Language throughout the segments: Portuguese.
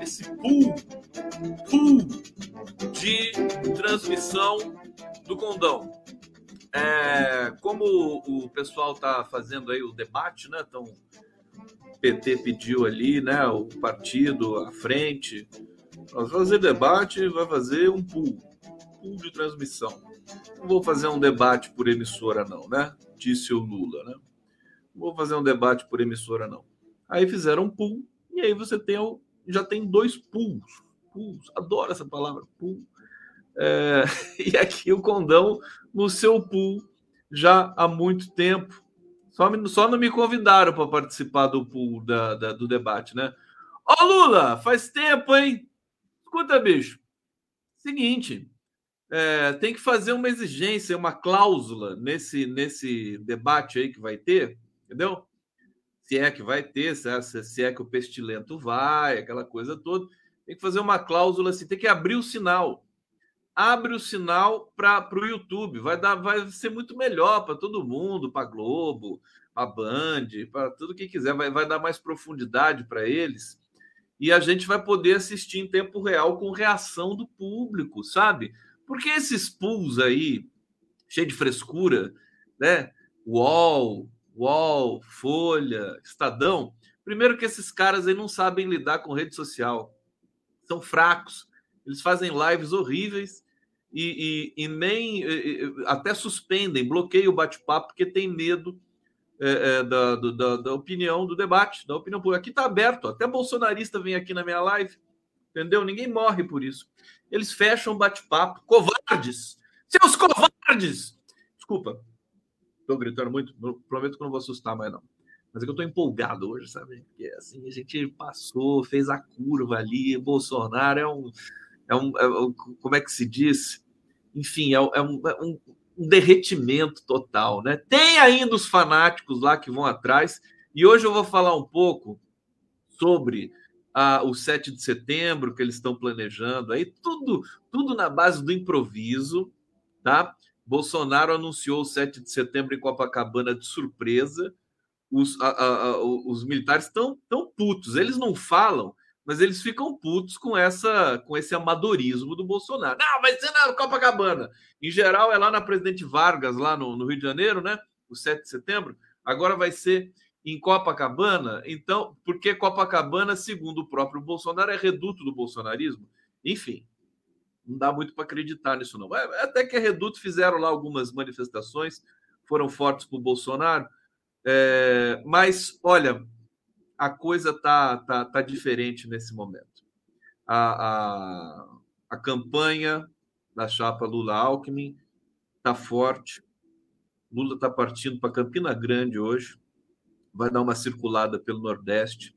Esse pool, pool de transmissão do Condão. É, como o pessoal está fazendo aí o debate, né? Então, o PT pediu ali, né? O partido à frente. Nós fazer debate, vai fazer um pool, pool de transmissão. Não vou fazer um debate por emissora, não, né? Disse o Lula, né? Não vou fazer um debate por emissora, não. Aí fizeram um pool, e aí você tem já tem dois pools. pools. Adoro essa palavra, pool. É, e aqui o Condão no seu pool já há muito tempo. Só, só não me convidaram para participar do pool da, da, do debate, né? Ó, Lula, faz tempo, hein? Escuta, bicho. Seguinte, é, tem que fazer uma exigência, uma cláusula nesse, nesse debate aí que vai ter, entendeu? Se é que vai ter, se é, se é que o pestilento vai, aquela coisa toda. Tem que fazer uma cláusula assim, tem que abrir o sinal abre o sinal para o YouTube. Vai dar, vai ser muito melhor para todo mundo, para Globo, para Band, para tudo que quiser. Vai, vai dar mais profundidade para eles. E a gente vai poder assistir em tempo real com reação do público, sabe? Porque esses pools aí, cheio de frescura, né? UOL, UOL, Folha, Estadão. Primeiro que esses caras aí não sabem lidar com rede social. São fracos eles fazem lives horríveis e, e, e nem até suspendem, bloqueiam o bate-papo porque tem medo é, é, da, da, da, opinião, do debate, da opinião pública. Aqui está aberto, até bolsonarista vem aqui na minha live, entendeu? Ninguém morre por isso. Eles fecham o bate-papo. Covardes! Seus covardes! Desculpa, estou gritando muito, prometo que não vou assustar mais, não. Mas é que eu estou empolgado hoje, sabe? Porque assim, a gente passou, fez a curva ali, Bolsonaro é um é um, é como é que se diz? Enfim, é, é, um, é um, um, derretimento total, né? Tem ainda os fanáticos lá que vão atrás, e hoje eu vou falar um pouco sobre a, o 7 de setembro que eles estão planejando aí, tudo, tudo na base do improviso, tá? Bolsonaro anunciou o 7 de setembro em Copacabana de surpresa. Os, a, a, os militares estão tão putos, eles não falam, mas eles ficam putos com essa com esse amadorismo do Bolsonaro. Não, vai ser na Copacabana. Em geral, é lá na Presidente Vargas, lá no, no Rio de Janeiro, né? O 7 de setembro. Agora vai ser em Copacabana. Então, porque Copacabana, segundo o próprio Bolsonaro, é reduto do bolsonarismo. Enfim, não dá muito para acreditar nisso, não. Até que é reduto, fizeram lá algumas manifestações, foram fortes para o Bolsonaro. É, mas, olha, a coisa tá, tá, tá diferente nesse momento. A, a, a campanha da chapa Lula-Alckmin está forte. Lula está partindo para Campina Grande hoje, vai dar uma circulada pelo Nordeste.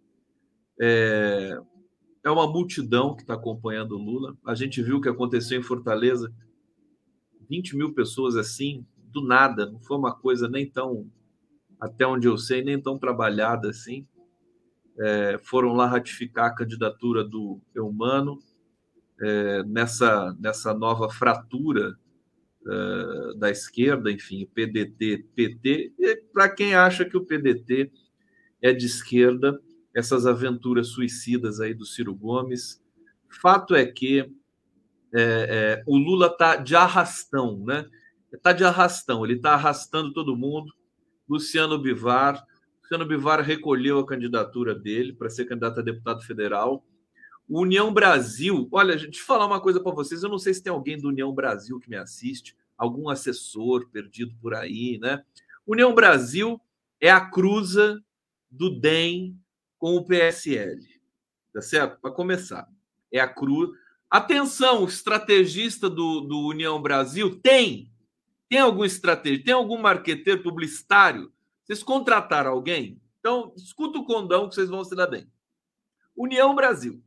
É, é uma multidão que está acompanhando o Lula. A gente viu o que aconteceu em Fortaleza 20 mil pessoas assim, do nada, não foi uma coisa nem tão, até onde eu sei, nem tão trabalhada assim é, foram lá ratificar a candidatura do Eumano é, nessa, nessa nova fratura é, da esquerda, enfim, PDT, PT. Para quem acha que o PDT é de esquerda, essas aventuras suicidas aí do Ciro Gomes, fato é que é, é, o Lula está de arrastão, né? Está de arrastão, ele está arrastando todo mundo. Luciano Bivar Luciano Bivar recolheu a candidatura dele para ser candidato a deputado federal. União Brasil, olha, deixa eu falar uma coisa para vocês. Eu não sei se tem alguém do União Brasil que me assiste, algum assessor perdido por aí, né? União Brasil é a cruza do DEM com o PSL, tá certo? Para começar, é a cruz. Atenção, estrategista do, do União Brasil tem, tem algum estratégia, tem algum marqueteiro publicitário vocês contrataram alguém? Então, escuta o condão que vocês vão se dar bem. União Brasil.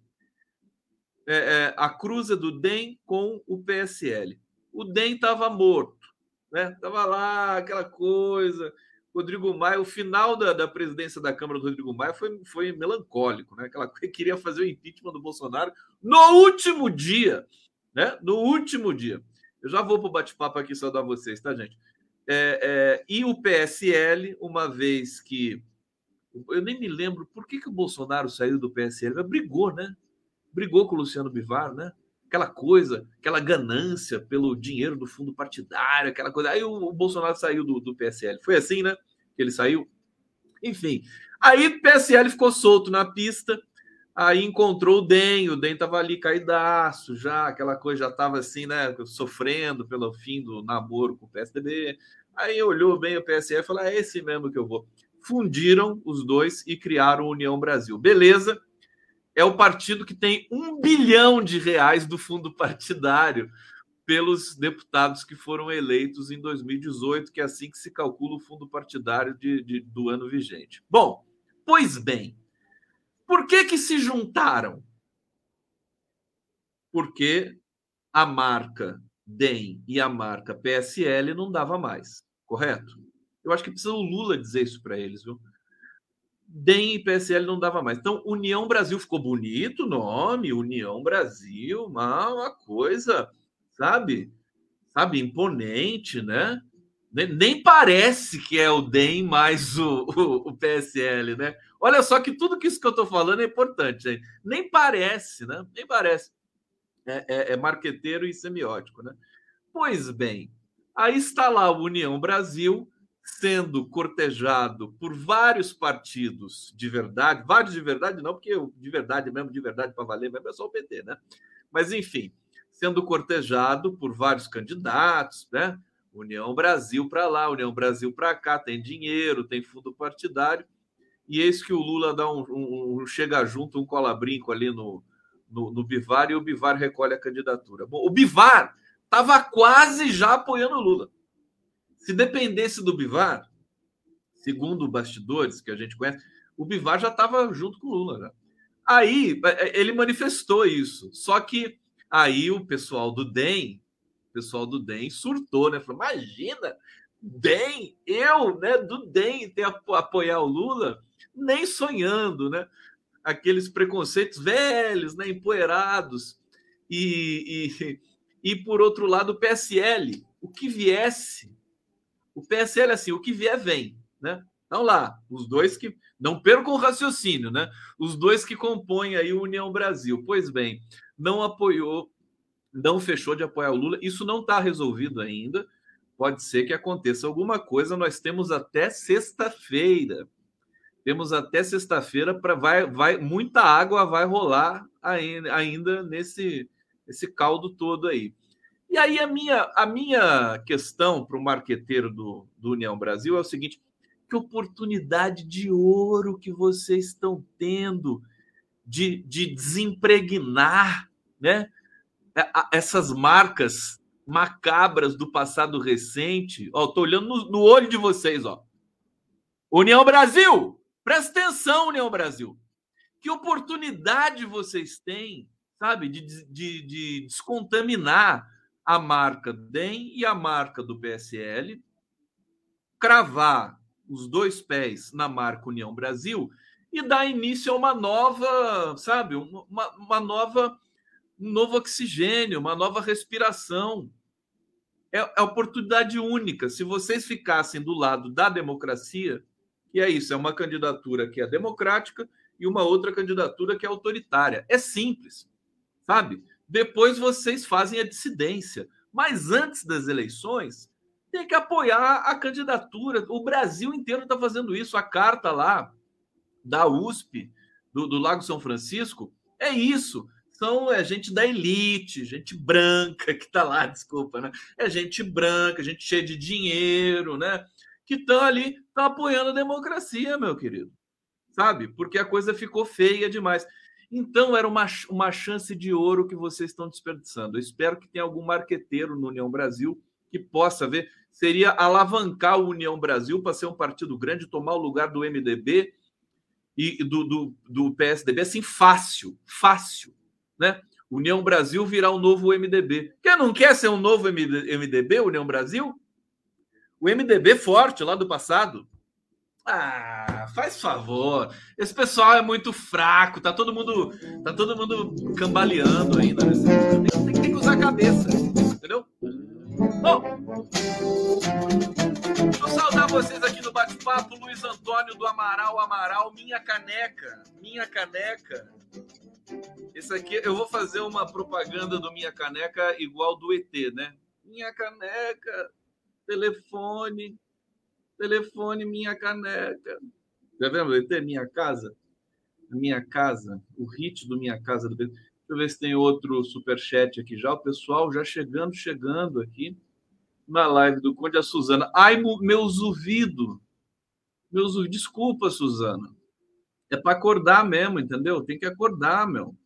É, é, a cruza do DEM com o PSL. O DEM estava morto. né? Tava lá aquela coisa. Rodrigo Maia, o final da, da presidência da Câmara do Rodrigo Maia foi, foi melancólico, né? Aquela que queria fazer o impeachment do Bolsonaro no último dia, né? No último dia. Eu já vou para o bate-papo aqui saudar vocês, tá, gente? É, é, e o PSL, uma vez que. Eu nem me lembro por que, que o Bolsonaro saiu do PSL, mas brigou, né? Brigou com o Luciano Bivar, né? Aquela coisa, aquela ganância pelo dinheiro do fundo partidário, aquela coisa. Aí o, Bolsonaro saiu do, do PSL. Foi assim, né? Que ele saiu. Enfim. Aí o PSL ficou solto na pista Aí encontrou o DEM, o DEM estava ali caidaço já, aquela coisa já estava assim, né, sofrendo pelo fim do namoro com o PSDB. Aí olhou bem o PSL e falou: é esse mesmo que eu vou. Fundiram os dois e criaram União Brasil. Beleza, é o partido que tem um bilhão de reais do fundo partidário pelos deputados que foram eleitos em 2018, que é assim que se calcula o fundo partidário de, de do ano vigente. Bom, pois bem. Por que, que se juntaram? Porque a marca DEM e a marca PSL não dava mais, correto? Eu acho que precisa o Lula dizer isso para eles, viu? DEM e PSL não dava mais. Então, União Brasil ficou bonito o nome, União Brasil, uma, uma coisa, sabe? Sabe, imponente, né? Nem parece que é o DEM mais o, o, o PSL, né? Olha só que tudo que isso que eu estou falando é importante, hein? Nem parece, né? Nem parece. É, é, é marqueteiro e semiótico, né? Pois bem, aí está lá a União Brasil sendo cortejado por vários partidos de verdade, vários de verdade não, porque de verdade mesmo, de verdade para valer, mesmo é só o PT, né? Mas enfim, sendo cortejado por vários candidatos, né? União Brasil para lá, União Brasil para cá, tem dinheiro, tem fundo partidário. E eis que o Lula dá um, um, um chega junto, um cola-brinco ali no, no, no, Bivar e o Bivar recolhe a candidatura. Bom, o Bivar estava quase já apoiando o Lula. Se dependesse do Bivar, segundo bastidores que a gente conhece, o Bivar já estava junto com o Lula. Né? Aí é, é, ele manifestou isso. Só que aí o pessoal do DEM, pessoal do DEM surtou, né? Falou: imagina, DEM, eu, né, do DEM, ter apoiar o Lula nem sonhando, né? Aqueles preconceitos velhos, né? empoeirados. E, e, e, por outro lado, o PSL, o que viesse, o PSL, assim, o que vier, vem, né? Então lá, os dois que. Não percam o raciocínio, né? Os dois que compõem aí o União Brasil. Pois bem, não apoiou, não fechou de apoiar o Lula. Isso não está resolvido ainda. Pode ser que aconteça alguma coisa. Nós temos até sexta-feira temos até sexta-feira para vai, vai muita água vai rolar ainda, ainda nesse esse caldo todo aí. E aí a minha a minha questão para o marqueteiro do, do União Brasil é o seguinte: que oportunidade de ouro que vocês estão tendo de, de desempregnar, né? Essas marcas macabras do passado recente. Ó, tô olhando no, no olho de vocês, ó. União Brasil, Presta atenção, União Brasil. Que oportunidade vocês têm, sabe, de, de, de descontaminar a marca DEM e a marca do PSL, cravar os dois pés na marca União Brasil e dar início a uma nova, sabe, uma, uma nova, um novo oxigênio, uma nova respiração. É, é oportunidade única. Se vocês ficassem do lado da democracia, e é isso, é uma candidatura que é democrática e uma outra candidatura que é autoritária. É simples, sabe? Depois vocês fazem a dissidência. Mas antes das eleições, tem que apoiar a candidatura. O Brasil inteiro está fazendo isso. A carta lá da USP, do, do Lago São Francisco, é isso. São é gente da elite, gente branca que está lá, desculpa, né? É gente branca, gente cheia de dinheiro, né? que estão ali, estão apoiando a democracia, meu querido. Sabe? Porque a coisa ficou feia demais. Então, era uma, uma chance de ouro que vocês estão desperdiçando. Eu espero que tenha algum marqueteiro no União Brasil que possa ver. Seria alavancar o União Brasil para ser um partido grande, tomar o lugar do MDB e do, do, do PSDB, assim, fácil, fácil, né? União Brasil virar um novo MDB. Quem não quer ser um novo MDB, União Brasil? O MDB forte lá do passado. Ah, faz favor. Esse pessoal é muito fraco. Tá todo mundo, tá todo mundo cambaleando ainda. Tem, tem, tem que usar a cabeça, entendeu? Bom, eu saudar vocês aqui no bate-papo. Luiz Antônio do Amaral, Amaral, minha caneca, minha caneca. Esse aqui, eu vou fazer uma propaganda do Minha Caneca igual do ET, né? Minha caneca, telefone, telefone, minha caneca. Já vendo? ET, minha casa? Minha casa, o hit do Minha Casa do Deixa eu ver se tem outro superchat aqui já. O pessoal já chegando, chegando aqui na live do Conde a Suzana. Ai, meus ouvidos. Meus Desculpa, Suzana. É para acordar mesmo, entendeu? Tem que acordar, meu.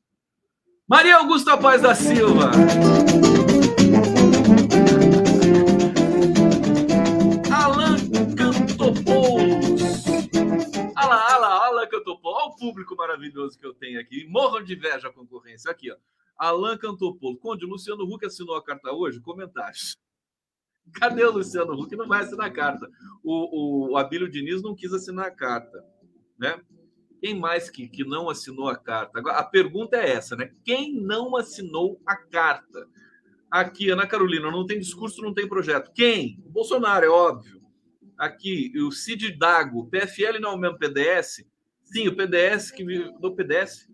Maria Augusta Paz da Silva. Aqui. Morram de inveja a concorrência. Aqui, ó. Alan Cantopoulos. Conde, Luciano Huck assinou a carta hoje? Comentários. Cadê o Luciano Huck? Não vai assinar a carta. O, o, o Abílio Diniz não quis assinar a carta. Né? Quem mais que, que não assinou a carta? Agora, a pergunta é essa, né? Quem não assinou a carta? Aqui, Ana Carolina, não tem discurso, não tem projeto. Quem? O Bolsonaro, é óbvio. Aqui, o Cid Dago, PFL não é o mesmo PDS? Sim, o PDS que do PDS.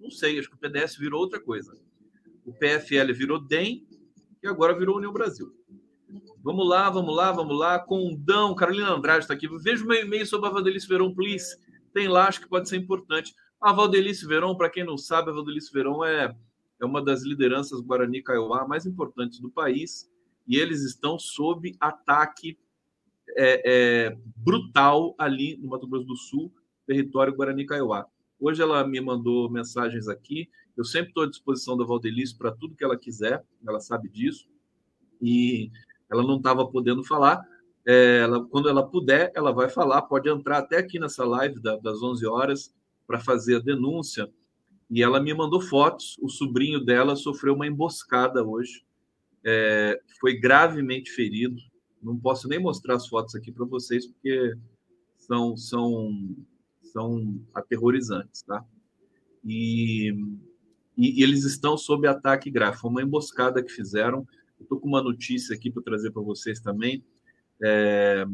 Não sei, acho que o PDS virou outra coisa. O PFL virou DEM e agora virou União Brasil. Vamos lá, vamos lá, vamos lá. Condão, Carolina Andrade está aqui. Veja o meu e-mail sobre a Vandelice Verão, please tem lá, acho que pode ser importante. A Valdelice Verão, para quem não sabe, a Valdelice Verão é, é uma das lideranças Guarani Kaiowá mais importantes do país e eles estão sob ataque é, é, brutal ali no Mato Grosso do Sul, território Guarani Kaiowá. Hoje ela me mandou mensagens aqui. Eu sempre estou à disposição da Valdelice para tudo que ela quiser, ela sabe disso. E ela não estava podendo falar, é, ela, quando ela puder, ela vai falar, pode entrar até aqui nessa live da, das 11 horas para fazer a denúncia. E ela me mandou fotos. O sobrinho dela sofreu uma emboscada hoje, é, foi gravemente ferido. Não posso nem mostrar as fotos aqui para vocês, porque são, são, são aterrorizantes, tá? E, e, e eles estão sob ataque grave. Uma emboscada que fizeram. Estou com uma notícia aqui para trazer para vocês também. É,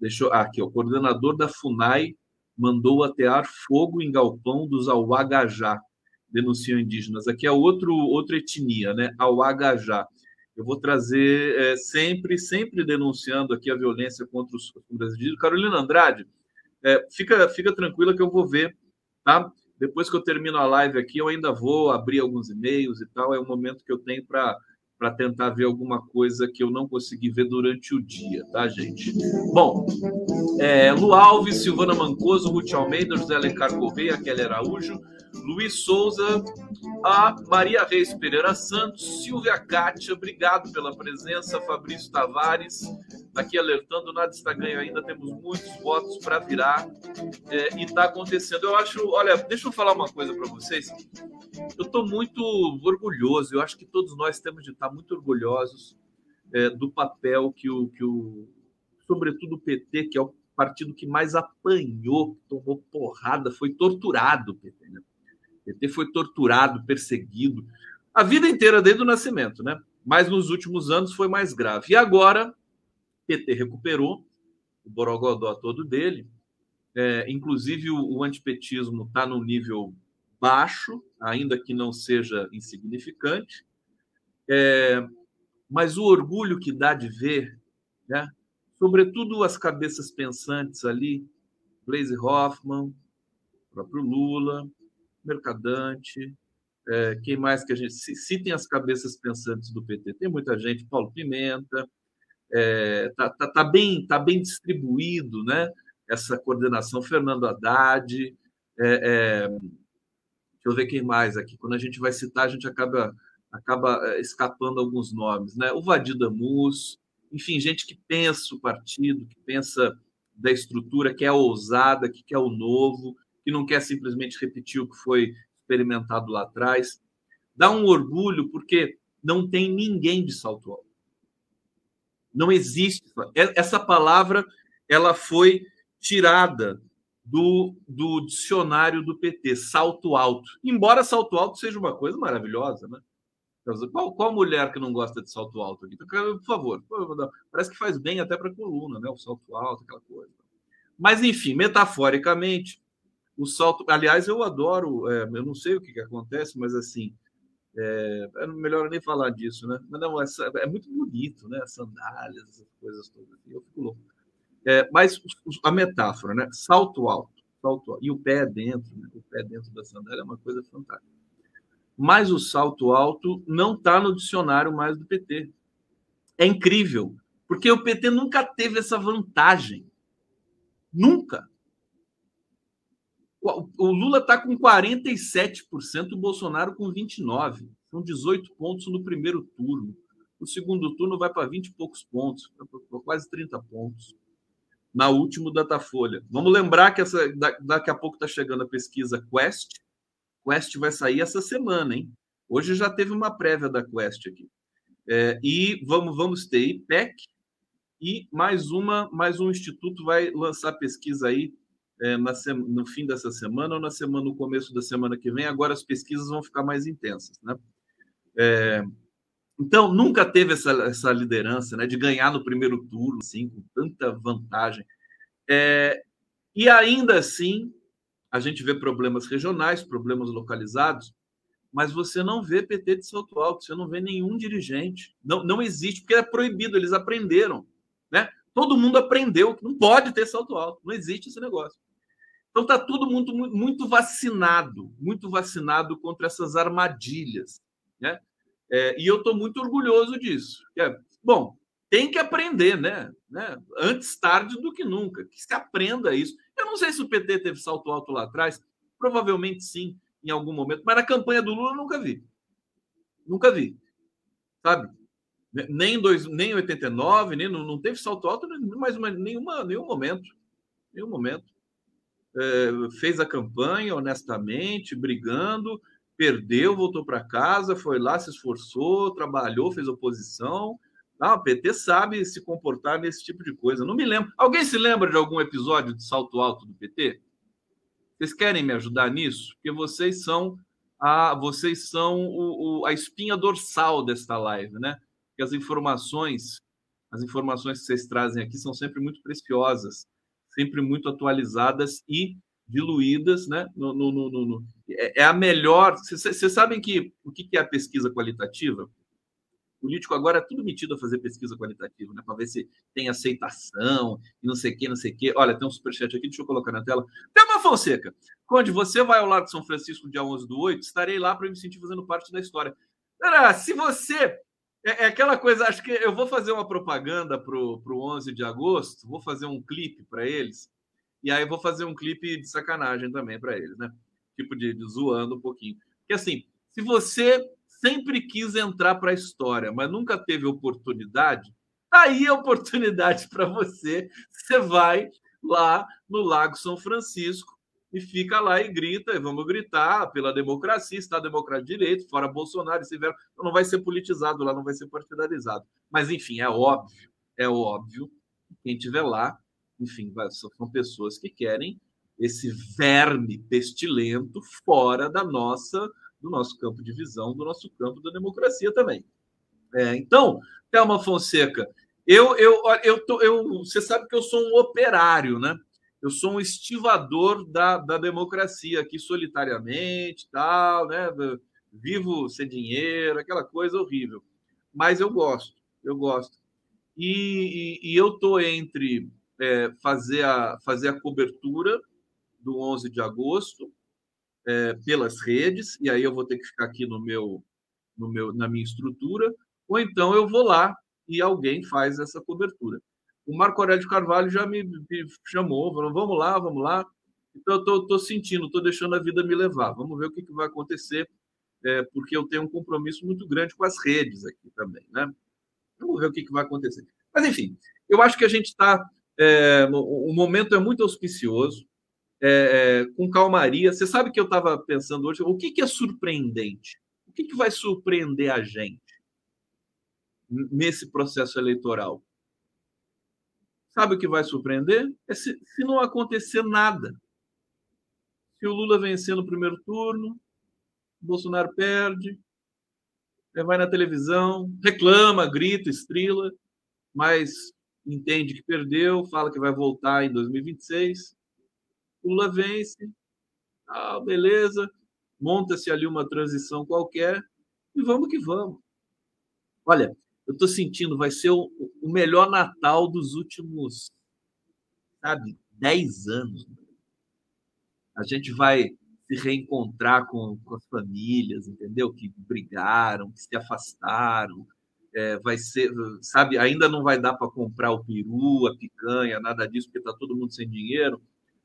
deixa eu, ah, aqui, o coordenador da FUNAI mandou atear fogo em galpão dos Auagajá, denunciam indígenas. Aqui é outro, outra etnia, né? Auagajá. Eu vou trazer é, sempre, sempre denunciando aqui a violência contra os, os indígenas. Carolina Andrade, é, fica, fica tranquila que eu vou ver, tá? Depois que eu termino a live aqui, eu ainda vou abrir alguns e-mails e tal. É o momento que eu tenho para para tentar ver alguma coisa que eu não consegui ver durante o dia, tá, gente? Bom, é, Lu Alves, Silvana Mancoso, Ruth Almeida, José Alencar Correia, Kelly Araújo, Luiz Souza, a Maria Reis Pereira Santos, Silvia Kátia, obrigado pela presença, Fabrício Tavares, aqui alertando, nada está ganho ainda, temos muitos votos para virar é, e está acontecendo. Eu acho, olha, deixa eu falar uma coisa para vocês. Eu estou muito orgulhoso, eu acho que todos nós temos de estar muito orgulhosos é, do papel que o, que o, sobretudo o PT, que é o partido que mais apanhou, tomou porrada, foi torturado, o PT, né? PT foi torturado, perseguido, a vida inteira desde o nascimento, né? Mas nos últimos anos foi mais grave. E agora, PT recuperou o borogodó todo dele, é, inclusive o, o antipetismo está num nível baixo, ainda que não seja insignificante, é, mas o orgulho que dá de ver, né? sobretudo as cabeças pensantes ali, Blaise Hoffman, próprio Lula, Mercadante, é, quem mais que a gente citem as cabeças pensantes do PT? Tem muita gente, Paulo Pimenta, é, tá, tá, tá, bem tá bem distribuído, né? Essa coordenação, Fernando Haddad, é, é, deixa eu ver quem mais aqui. Quando a gente vai citar, a gente acaba acaba é, escapando alguns nomes, né? O Vadir Damus, enfim, gente que pensa o partido, que pensa da estrutura, que é ousada, que quer o novo, que não quer simplesmente repetir o que foi experimentado lá atrás. Dá um orgulho porque não tem ninguém de salto alto. Não existe. Essa palavra ela foi tirada do, do dicionário do PT, salto alto. Embora salto alto seja uma coisa maravilhosa, né? Qual, qual mulher que não gosta de salto alto aqui? Por favor, parece que faz bem até para a coluna, né? O salto alto, aquela coisa. Mas, enfim, metaforicamente, o salto. Aliás, eu adoro, é, eu não sei o que, que acontece, mas assim, é, é melhor nem falar disso, né? Mas não, essa, é muito bonito, né? As sandálias, essas coisas todas. Eu fico louco. É, mas a metáfora, né? Salto alto, salto alto. E o pé dentro, né? o pé dentro da sandália é uma coisa fantástica. Mas o salto alto não está no dicionário mais do PT. É incrível, porque o PT nunca teve essa vantagem. Nunca. O Lula está com 47%, o Bolsonaro com 29%. São 18 pontos no primeiro turno. O segundo turno vai para 20 e poucos pontos, quase 30 pontos. Na última Datafolha. Vamos lembrar que essa, daqui a pouco está chegando a pesquisa Quest. Quest vai sair essa semana, hein? Hoje já teve uma prévia da Quest aqui. É, e vamos, vamos ter IPEC e mais uma, mais um instituto vai lançar pesquisa aí é, no fim dessa semana ou na semana, no começo da semana que vem. Agora as pesquisas vão ficar mais intensas, né? É, então, nunca teve essa, essa liderança né, de ganhar no primeiro turno, assim, com tanta vantagem. É, e ainda assim, a gente vê problemas regionais, problemas localizados, mas você não vê PT de salto alto, você não vê nenhum dirigente. Não, não existe, porque é proibido, eles aprenderam. Né? Todo mundo aprendeu que não pode ter salto alto, não existe esse negócio. Então está tudo muito, muito vacinado, muito vacinado contra essas armadilhas. Né? É, e eu estou muito orgulhoso disso. É, bom, tem que aprender, né? né? Antes tarde do que nunca. Que se aprenda isso. Eu não sei se o PT teve salto alto lá atrás, provavelmente sim, em algum momento, mas na campanha do Lula eu nunca vi. Nunca vi. Sabe? Nem em, dois, nem em 89, nem, não, não teve salto alto, mas nenhuma, nenhum momento. Nenhum momento fez a campanha honestamente, brigando, perdeu, voltou para casa, foi lá, se esforçou, trabalhou, fez oposição. Ah, o PT sabe se comportar nesse tipo de coisa. Não me lembro. Alguém se lembra de algum episódio de salto alto do PT? Vocês querem me ajudar nisso? Porque vocês são a, vocês são o, o, a espinha dorsal desta live, né? Que as informações, as informações que vocês trazem aqui são sempre muito preciosas sempre muito atualizadas e diluídas, né? No, no, no, no é, é, a melhor. Vocês sabem que o que é a pesquisa qualitativa? O político agora é tudo metido a fazer pesquisa qualitativa, né? Para ver se tem aceitação e não sei o que, não sei o que. Olha, tem um superchat aqui, deixa eu colocar na tela. Tema Fonseca, Conde, você vai ao lado de São Francisco dia 11 do 8, estarei lá para me sentir fazendo parte da história. Cara, se você é, é, aquela coisa, acho que eu vou fazer uma propaganda para o 11 de agosto, vou fazer um clipe para eles, e aí vou fazer um clipe de sacanagem também para eles, né? Tipo de, de, zoando um pouquinho. Porque assim, se você sempre quis entrar para a história, mas nunca teve oportunidade, tá aí a oportunidade para você. Você vai lá no Lago São Francisco, e fica lá e grita, e vamos gritar pela democracia, está a democracia de direito, fora Bolsonaro, se vier, então não vai ser politizado lá, não vai ser partidarizado. Mas, enfim, é óbvio, é óbvio, quem estiver lá, enfim, são pessoas que querem esse verme pestilento fora da nossa, do nosso campo de visão, do nosso campo da democracia também. É, então, Thelma Fonseca, eu, eu, eu, tô, eu, você sabe que eu sou um operário, né? Eu sou um estivador da, da democracia aqui solitariamente, tal, né? Vivo sem dinheiro, aquela coisa horrível. Mas eu gosto, eu gosto. E, e, e eu tô entre é, fazer, a, fazer a cobertura do 11 de agosto é, pelas redes, e aí eu vou ter que ficar aqui no meu, no meu, na minha estrutura, ou então eu vou lá e alguém faz essa cobertura o Marco Aurélio de Carvalho já me, me chamou, falou: vamos lá, vamos lá. Então, eu estou sentindo, estou deixando a vida me levar. Vamos ver o que, que vai acontecer, é, porque eu tenho um compromisso muito grande com as redes aqui também, né? Vamos ver o que, que vai acontecer. Mas, enfim, eu acho que a gente está. É, o momento é muito auspicioso, é, é, com calmaria. Você sabe que eu estava pensando hoje, o que, que é surpreendente? O que, que vai surpreender a gente nesse processo eleitoral? Sabe o que vai surpreender? É se, se não acontecer nada. Se o Lula vencer no primeiro turno, Bolsonaro perde, vai na televisão, reclama, grita, estrila, mas entende que perdeu, fala que vai voltar em 2026. Lula vence, ah, beleza, monta-se ali uma transição qualquer e vamos que vamos. Olha, eu estou sentindo, vai ser o, o, melhor Natal dos últimos, sabe, 10 anos. A gente vai se reencontrar com, com as famílias, entendeu? Que brigaram, que se afastaram. É, vai ser, sabe, ainda não vai dar para comprar o peru, a picanha, nada disso, porque está todo mundo sem dinheiro,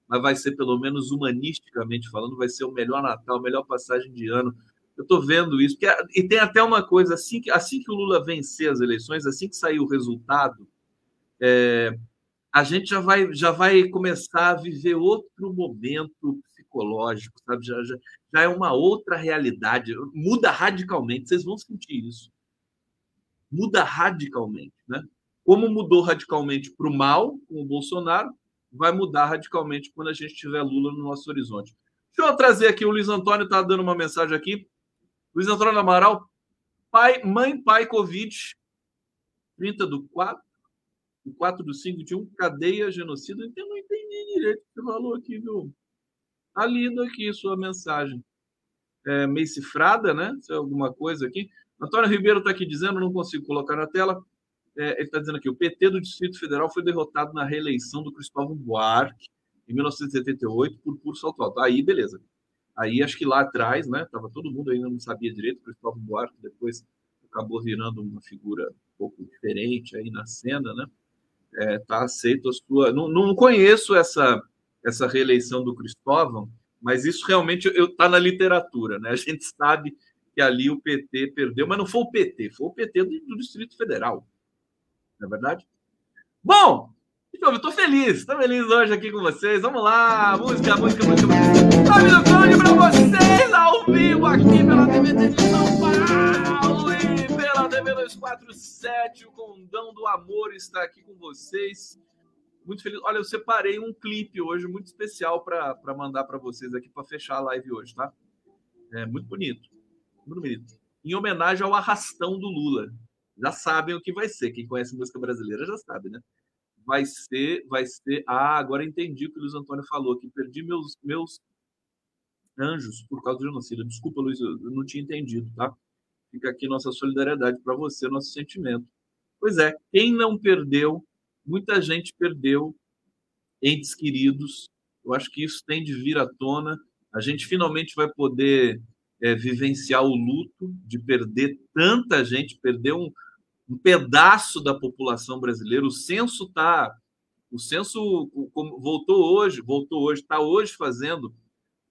mas vai ser, pelo menos humanisticamente falando, vai ser o melhor Natal, a melhor passagem de ano eu estou vendo isso. Porque, e tem até uma coisa: assim que, assim que o Lula vencer as eleições, assim que sair o resultado, é, a gente já vai, já vai começar a viver outro momento psicológico, sabe? Já, já, já é uma outra realidade. Muda radicalmente, vocês vão sentir isso. Muda radicalmente, né? Como mudou radicalmente para o mal com o Bolsonaro, vai mudar radicalmente quando a gente tiver Lula no nosso horizonte. Deixa eu trazer aqui, o Luiz Antônio está dando uma mensagem aqui. Luiz Antônio Amaral, pai, mãe, pai, Covid, 30 do 4, 4 do 5 de 1, cadeia, genocídio. Eu não entendi direito o que você falou aqui, viu? Está lindo aqui sua mensagem. É, meio cifrada, né? Se é alguma coisa aqui. Antônio Ribeiro está aqui dizendo, não consigo colocar na tela. É, ele está dizendo aqui: o PT do Distrito Federal foi derrotado na reeleição do Cristóvão Buarque em 1978 por puro salto alto. Aí, beleza. Aí acho que lá atrás, né, tava todo mundo ainda não sabia direito, Cristóvão Buarque depois acabou virando uma figura um pouco diferente aí na cena, né? É, tá aceito a sua. Não, não conheço essa essa reeleição do Cristóvão, mas isso realmente eu, tá na literatura, né? A gente sabe que ali o PT perdeu, mas não foi o PT, foi o PT do, do Distrito Federal, não é verdade? Bom, então, eu tô feliz, tô feliz hoje aqui com vocês. Vamos lá, música, música, música. Nome do Cone pra vocês, ao vivo aqui pela TVT de São Paulo e pela TV 247. O Condão do Amor está aqui com vocês. Muito feliz. Olha, eu separei um clipe hoje muito especial para mandar para vocês aqui para fechar a live hoje, tá? É muito bonito, muito bonito. Em homenagem ao arrastão do Lula. Já sabem o que vai ser. Quem conhece música brasileira já sabe, né? Vai ser, vai ser. Ah, agora entendi o que o Luiz Antônio falou, que perdi meus, meus anjos por causa do genocídio. Desculpa, Luiz, eu não tinha entendido, tá? Fica aqui nossa solidariedade para você, nosso sentimento. Pois é, quem não perdeu, muita gente perdeu entes queridos. Eu acho que isso tem de vir à tona. A gente finalmente vai poder é, vivenciar o luto de perder tanta gente, perder um, um pedaço da população brasileira. O censo está. O censo voltou hoje, voltou hoje, está hoje fazendo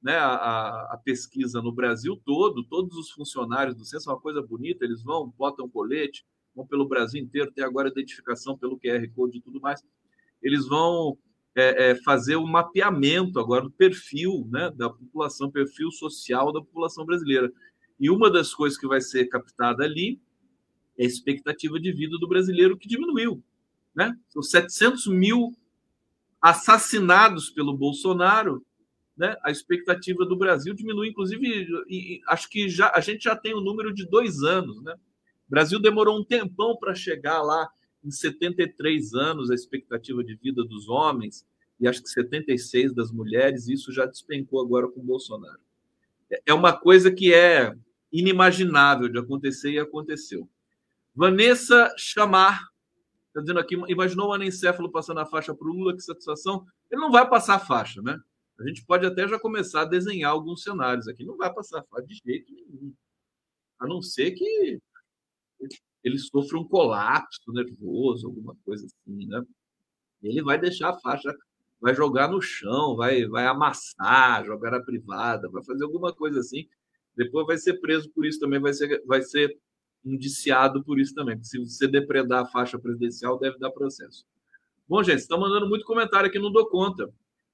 né, a, a, pesquisa no Brasil todo, todos os funcionários do censo, é uma coisa bonita, eles vão, botam colete, vão pelo Brasil inteiro, tem agora identificação pelo QR Code e tudo mais. Eles vão é, é, fazer o um mapeamento agora do perfil né, da população, perfil social da população brasileira. E uma das coisas que vai ser captada ali é a expectativa de vida do brasileiro que diminuiu. Né? São 700 mil assassinados pelo Bolsonaro, né? a expectativa do Brasil diminui, inclusive, e, acho que já, a gente já tem o um número de dois anos. Né? O Brasil demorou um tempão para chegar lá em 73 anos, a expectativa de vida dos homens, e acho que 76 das mulheres, e isso já despencou agora com o Bolsonaro. É uma coisa que é inimaginável de acontecer e aconteceu. Vanessa Chamar está dizendo aqui: imaginou o anencéfalo passando a faixa para o Lula, que satisfação. Ele não vai passar a faixa, né? A gente pode até já começar a desenhar alguns cenários aqui. Não vai passar a faixa de jeito nenhum. A não ser que ele sofra um colapso nervoso, alguma coisa assim, né? Ele vai deixar a faixa, vai jogar no chão, vai, vai amassar, jogar na privada, vai fazer alguma coisa assim. Depois vai ser preso por isso também, vai ser, vai ser indiciado por isso também. Se você depredar a faixa presidencial, deve dar processo. Bom, gente, está mandando muito comentário aqui, não dou conta.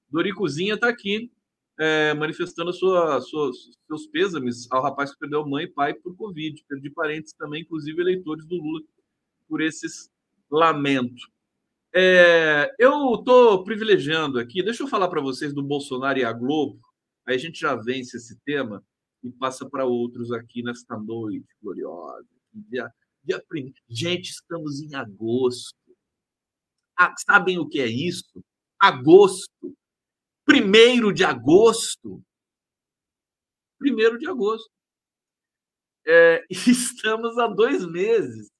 Doricozinha está aqui, é, manifestando sua, sua, seus pêsames ao rapaz que perdeu mãe e pai por Covid. Perdi parentes também, inclusive eleitores do Lula, por esses lamentos. É, eu estou privilegiando aqui, deixa eu falar para vocês do Bolsonaro e a Globo, aí a gente já vence esse tema e passa para outros aqui nesta noite gloriosa. Dia, dia Gente, estamos em agosto. Ah, sabem o que é isso? Agosto. Primeiro de agosto. Primeiro de agosto. É, estamos há dois meses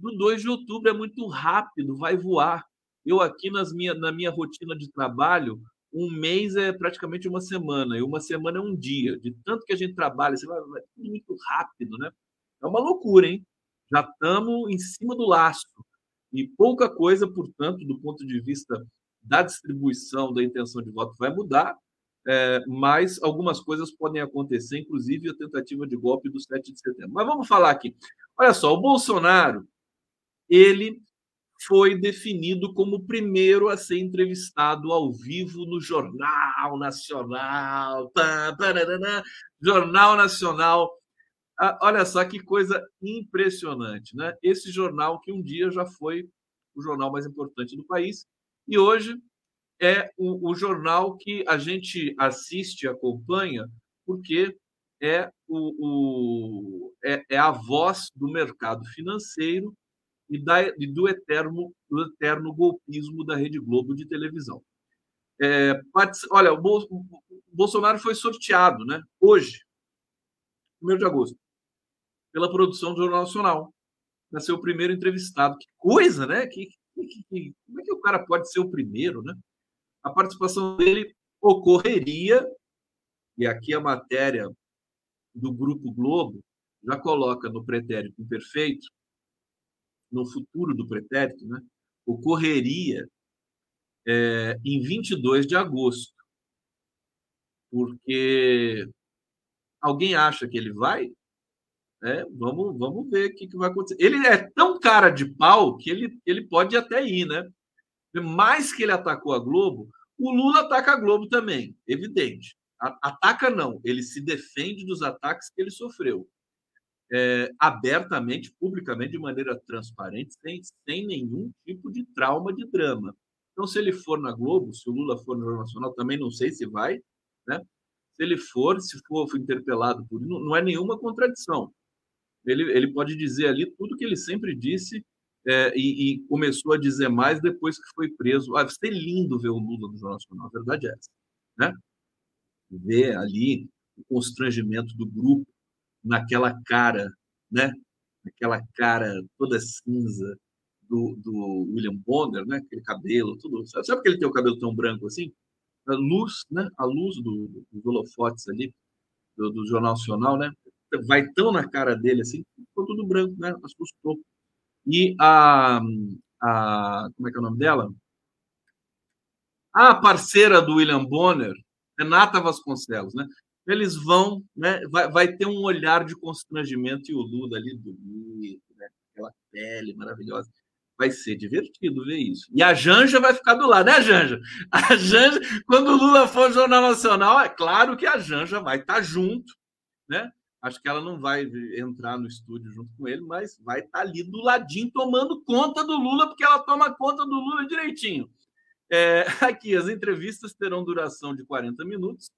do 2 de outubro é muito rápido, vai voar. Eu aqui nas minha, na minha rotina de trabalho, um mês é praticamente uma semana, e uma semana é um dia. De tanto que a gente trabalha, você vai, vai muito rápido, né? É uma loucura, hein? Já estamos em cima do laço. E pouca coisa, portanto, do ponto de vista da distribuição da intenção de voto vai mudar, é, mas algumas coisas podem acontecer, inclusive a tentativa de golpe do 7 de setembro. Mas vamos falar aqui. Olha só, o Bolsonaro ele foi definido como o primeiro a ser entrevistado ao vivo no Jornal Nacional. Jornal Nacional. Ah, olha só que coisa impressionante, né? Esse jornal que um dia já foi o jornal mais importante do país e hoje é o, o jornal que a gente assiste acompanha porque é, o, o é, é a voz do mercado financeiro e, da, e do, eterno, do eterno golpismo da Rede Globo de televisão. É, olha, o, Bolsonaro foi sorteado né, hoje, 1 de agosto, pela produção do Jornal Nacional, para ser o primeiro entrevistado. Que coisa, né? Que, que, que, como é que o cara pode ser o primeiro, né? A participação dele ocorreria, e aqui a matéria do Grupo Globo já coloca no pretérito imperfeito, no futuro do pretérito, né, ocorreria é, em 22 de agosto. Porque alguém acha que ele vai? É, vamos, vamos ver o que, que vai acontecer. Ele é tão cara de pau que ele, ele pode até ir, né? Mais que ele atacou a Globo, o Lula ataca a Globo também, evidente. Ataca não, ele se defende dos ataques que ele sofreu é, abertamente, publicamente, de maneira transparente, sem, sem nenhum tipo de trauma, de drama. Então, se ele for na Globo, se o Lula for no Jornal Nacional, também não sei se vai, né? Se ele for, se for, interpelado por não, não é nenhuma contradição. Ele, ele pode dizer ali tudo que ele sempre disse é, e, e, começou a dizer mais depois que foi preso. Ah, vai ser lindo ver o Lula no Jornal Nacional, a verdade é essa. Né? Ver ali o constrangimento do grupo, naquela cara, né? Aquela cara toda cinza do, do William Bonner, né? Aquele cabelo, tudo. Sabe, sabe que ele tem o cabelo tão branco assim? A luz, né? A luz do, dos holofotes ali do, do, Jornal Nacional, né? Vai tão na cara dele assim, ficou tudo branco, né? Assustou. E a, a como é que é o nome dela? A parceira do William Bonner, Renata Vasconcelos, né? eles vão, né, vai, vai ter um olhar de constrangimento e o Lula ali bonito, né, aquela pele maravilhosa. Vai ser divertido ver isso. E a Janja vai ficar do lado, né, Janja? A Janja, quando o Lula for Jornal Nacional, é claro que a Janja vai estar junto, né? Acho que ela não vai entrar no estúdio junto com ele, mas vai estar ali do ladinho tomando conta do Lula, porque ela toma conta do Lula direitinho. É, aqui, as entrevistas terão duração de 40 minutos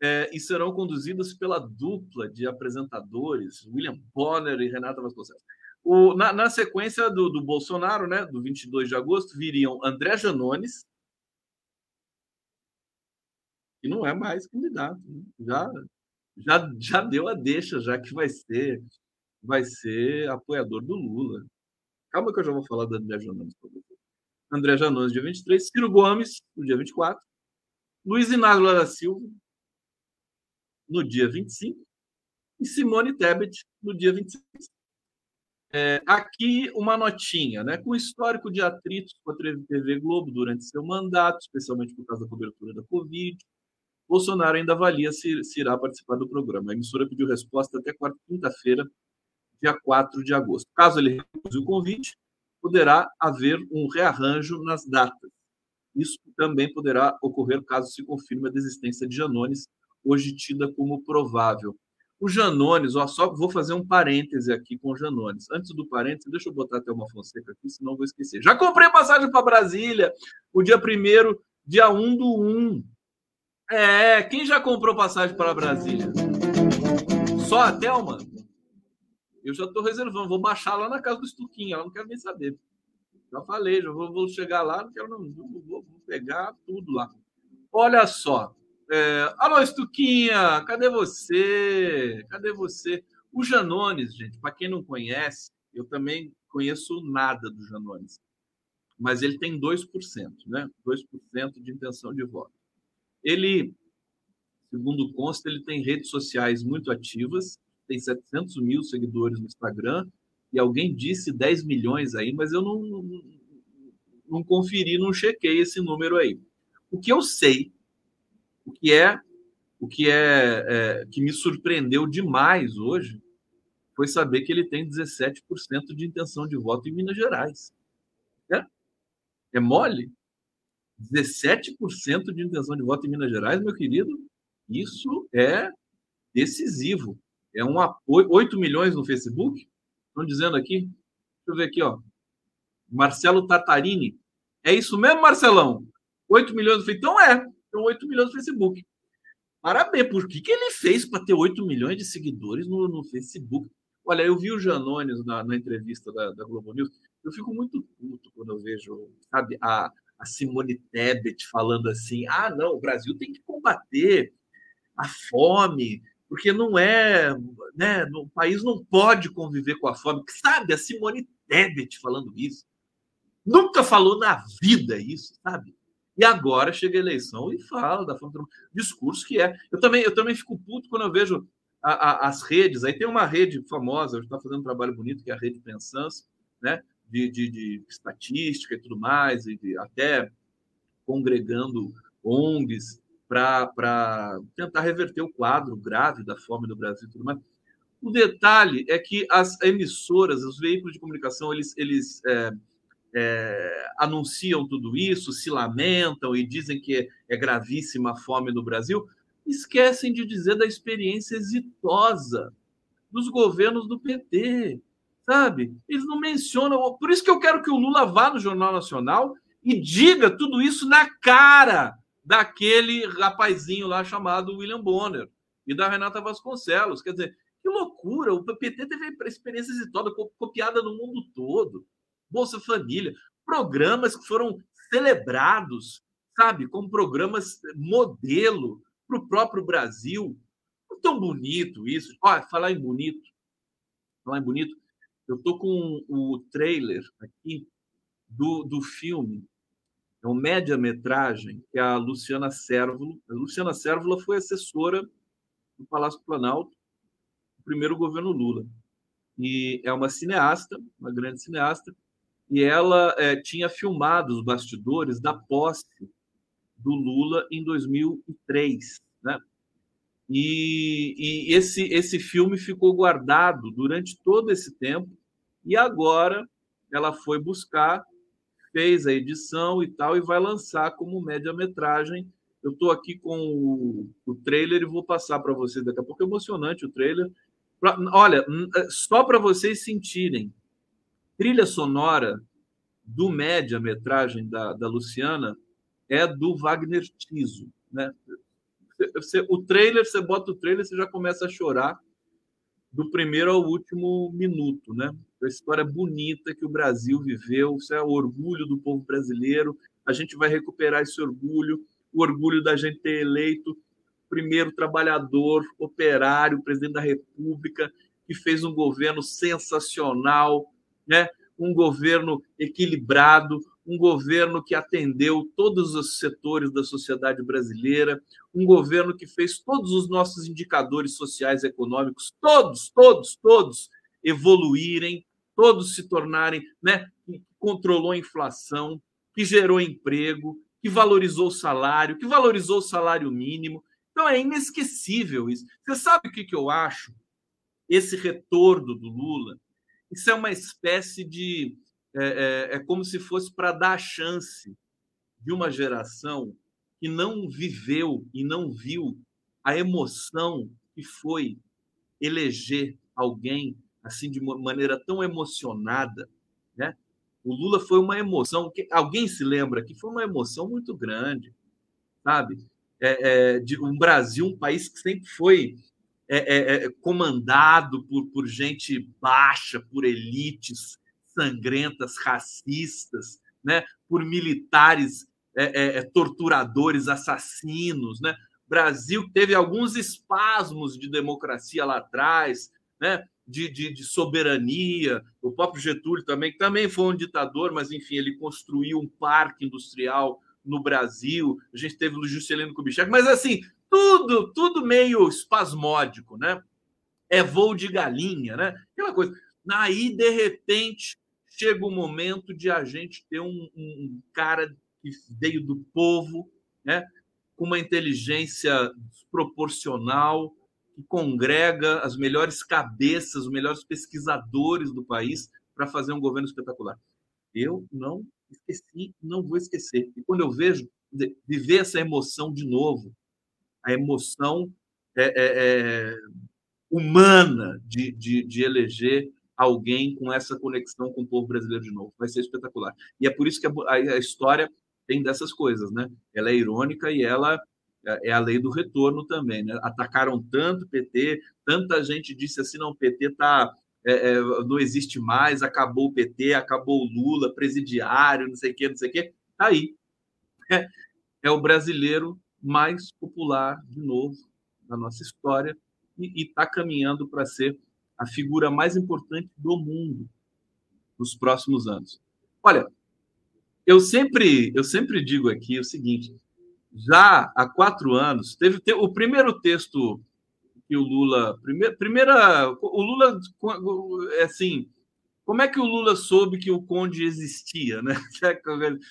é, e serão conduzidas pela dupla de apresentadores, William Bonner e Renata Vasconcelos. O, na, na, sequência do, do, Bolsonaro, né, do 22 de agosto, viriam André Janones, que não é mais candidato, né? já, já, já deu a deixa, já que vai ser, vai ser apoiador do Lula. Calma que eu já vou falar do André Janones. André Janones, dia 23, Ciro Gomes, no dia 24, Luiz Inácio da Silva, no dia 25, e Simone Tebet no dia 26. É, aqui uma notinha, né? Com histórico de atritos com a TV Globo durante seu mandato, especialmente por causa da cobertura da Covid, Bolsonaro ainda avalia se, se irá participar do programa. A emissora pediu resposta até quinta-feira, dia 4 de agosto. Caso ele recuse o convite, poderá haver um rearranjo nas datas. Isso também poderá ocorrer caso se confirme a desistência de Janones, hoje tida como provável. O Janones, ó, só vou fazer um parêntese aqui com o Janones. Antes do parêntese, deixa eu botar até uma Fonseca aqui, senão vou esquecer. Já comprei passagem para Brasília, o dia primeiro, dia 1 do 1. É, quem já comprou passagem para Brasília? Só a Thelma? Eu já estou reservando, vou baixar lá na casa do Estuquinha, ela não quer nem saber. Já falei, já vou, vou chegar lá, não quero não, vou, vou, vou pegar tudo lá. Olha só, é, alô, Estuquinha, cadê você? Cadê você? O Janones, gente, para quem não conhece, eu também conheço nada do Janones, mas ele tem 2%, né? 2% de intenção de voto. Ele, segundo consta, ele tem redes sociais muito ativas, tem 700 mil seguidores no Instagram, e alguém disse 10 milhões aí, mas eu não, não, conferi, não chequei esse número aí. O que eu sei o que é o que é, é, que me surpreendeu demais hoje foi saber que ele tem 17% de intenção de voto em Minas Gerais. É, é mole? 17% de intenção de voto em Minas Gerais, meu querido, isso é decisivo. É um apoio. 8 milhões no Facebook? Estão dizendo aqui. Deixa eu ver aqui, ó. Marcelo Tatarini. É isso mesmo, Marcelão? 8 milhões no Facebook? Então é. Então, 8 milhões no Facebook. Parabéns, por que, que ele fez para ter 8 milhões de seguidores no, no Facebook? Olha, eu vi o Janones na, na entrevista da, da, Globo News, eu fico muito puto quando eu vejo, sabe, a, a Simone Tebet falando assim: ah, não, o Brasil tem que combater a fome, porque não é, né, o país não pode conviver com a fome. Sabe, a Simone Tebet falando isso. Nunca falou na vida isso, sabe? E agora chega a eleição e fala da forma discurso que é. Eu também, eu também fico puto quando eu vejo a, a, as redes. Aí tem uma rede famosa, está fazendo um trabalho bonito, que é a rede Pensans, né? De, de, de estatística e tudo mais, e de, até congregando ONGs para tentar reverter o quadro grave da fome no Brasil e tudo mais. O detalhe é que as emissoras, os veículos de comunicação, eles, eles é, é, anunciam tudo isso, se lamentam e dizem que é gravíssima a fome no Brasil, esquecem de dizer da experiência exitosa dos governos do PT, sabe? Eles não mencionam. Por isso que eu quero que o Lula vá no Jornal Nacional e diga tudo isso na cara daquele rapazinho lá chamado William Bonner e da Renata Vasconcelos. Quer dizer, que loucura! O PT teve experiência exitosa copiada no mundo todo. Bolsa Família, programas que foram celebrados, sabe, como programas modelo para o próprio Brasil. Tão bonito isso. Olha, falar em bonito, falar em bonito, eu tô com o trailer aqui do, do filme, é um média-metragem que a Luciana Sérvulo. A Luciana Sérvulo foi assessora do Palácio Planalto, do primeiro governo Lula. E é uma cineasta, uma grande cineasta, e ela é, tinha filmado os bastidores da posse do Lula em 2003, né? E, e, esse, esse filme ficou guardado durante todo esse tempo, e agora ela foi buscar, fez a edição e tal, e vai lançar como média-metragem. Eu estou aqui com o, o, trailer e vou passar para vocês daqui a pouco. É emocionante o trailer. Pra, olha, é, só para vocês sentirem trilha sonora do média-metragem da, da Luciana é do Wagner Tiso. Né? O trailer, você bota o trailer, você já começa a chorar do primeiro ao último minuto. Né? A história bonita que o Brasil viveu, isso é o orgulho do povo brasileiro. A gente vai recuperar esse orgulho, o orgulho da gente ter eleito primeiro trabalhador, operário, presidente da República, que fez um governo sensacional, né? um governo equilibrado, um governo que atendeu todos os setores da sociedade brasileira, um governo que fez todos os nossos indicadores sociais e econômicos, todos, todos, todos evoluírem, todos se tornarem, né, que controlou a inflação, que gerou emprego, que valorizou o salário, que valorizou o salário mínimo. Então é inesquecível isso. Você sabe o que, que eu acho? Esse retorno do Lula, isso é uma espécie de. É, é, é como se fosse para dar a chance de uma geração que não viveu e não viu a emoção que foi eleger alguém assim de maneira tão emocionada, né? O Lula foi uma emoção que alguém se lembra que foi uma emoção muito grande, sabe? É, é, de um Brasil, um país que sempre foi é, é, é comandado por, por gente baixa, por elites sangrentas, racistas, né? Por militares é, torturadores, assassinos, né? Brasil teve alguns espasmos de democracia lá atrás, né? De, de, de, soberania. O próprio Getúlio também, que também foi um ditador, mas enfim, ele construiu um parque industrial no Brasil. A gente teve o Juscelino Kubitschek, mas assim, tudo, tudo meio espasmódico, né? É voo de galinha, né? Aquela coisa. Aí, de repente, chega o momento de a gente ter um, um cara que veio do povo, né? com uma inteligência proporcional, que congrega as melhores cabeças, os melhores pesquisadores do país para fazer um governo espetacular. Eu não esqueci, não vou esquecer. E quando eu vejo viver essa emoção de novo, a emoção é, é, é, humana de, de, de eleger alguém com essa conexão com o povo brasileiro de novo. Vai ser espetacular. E é por isso que a, a, história tem dessas coisas, né? Ela é irônica e ela é, é a lei do retorno também, né? Atacaram tanto o PT, tanta gente disse assim, não, o PT tá, é, é, não existe mais, acabou o PT, acabou o Lula, presidiário, não sei o quê, não sei o quê. Tá aí. É, é o brasileiro mais popular, de novo, na nossa história, e está caminhando para ser a figura mais importante do mundo nos próximos anos. Olha, eu sempre, eu sempre digo aqui o seguinte: já há quatro anos teve o primeiro texto que o Lula, primeira, primeira, o Lula, é assim, como é que o Lula soube que o Conde existia, né?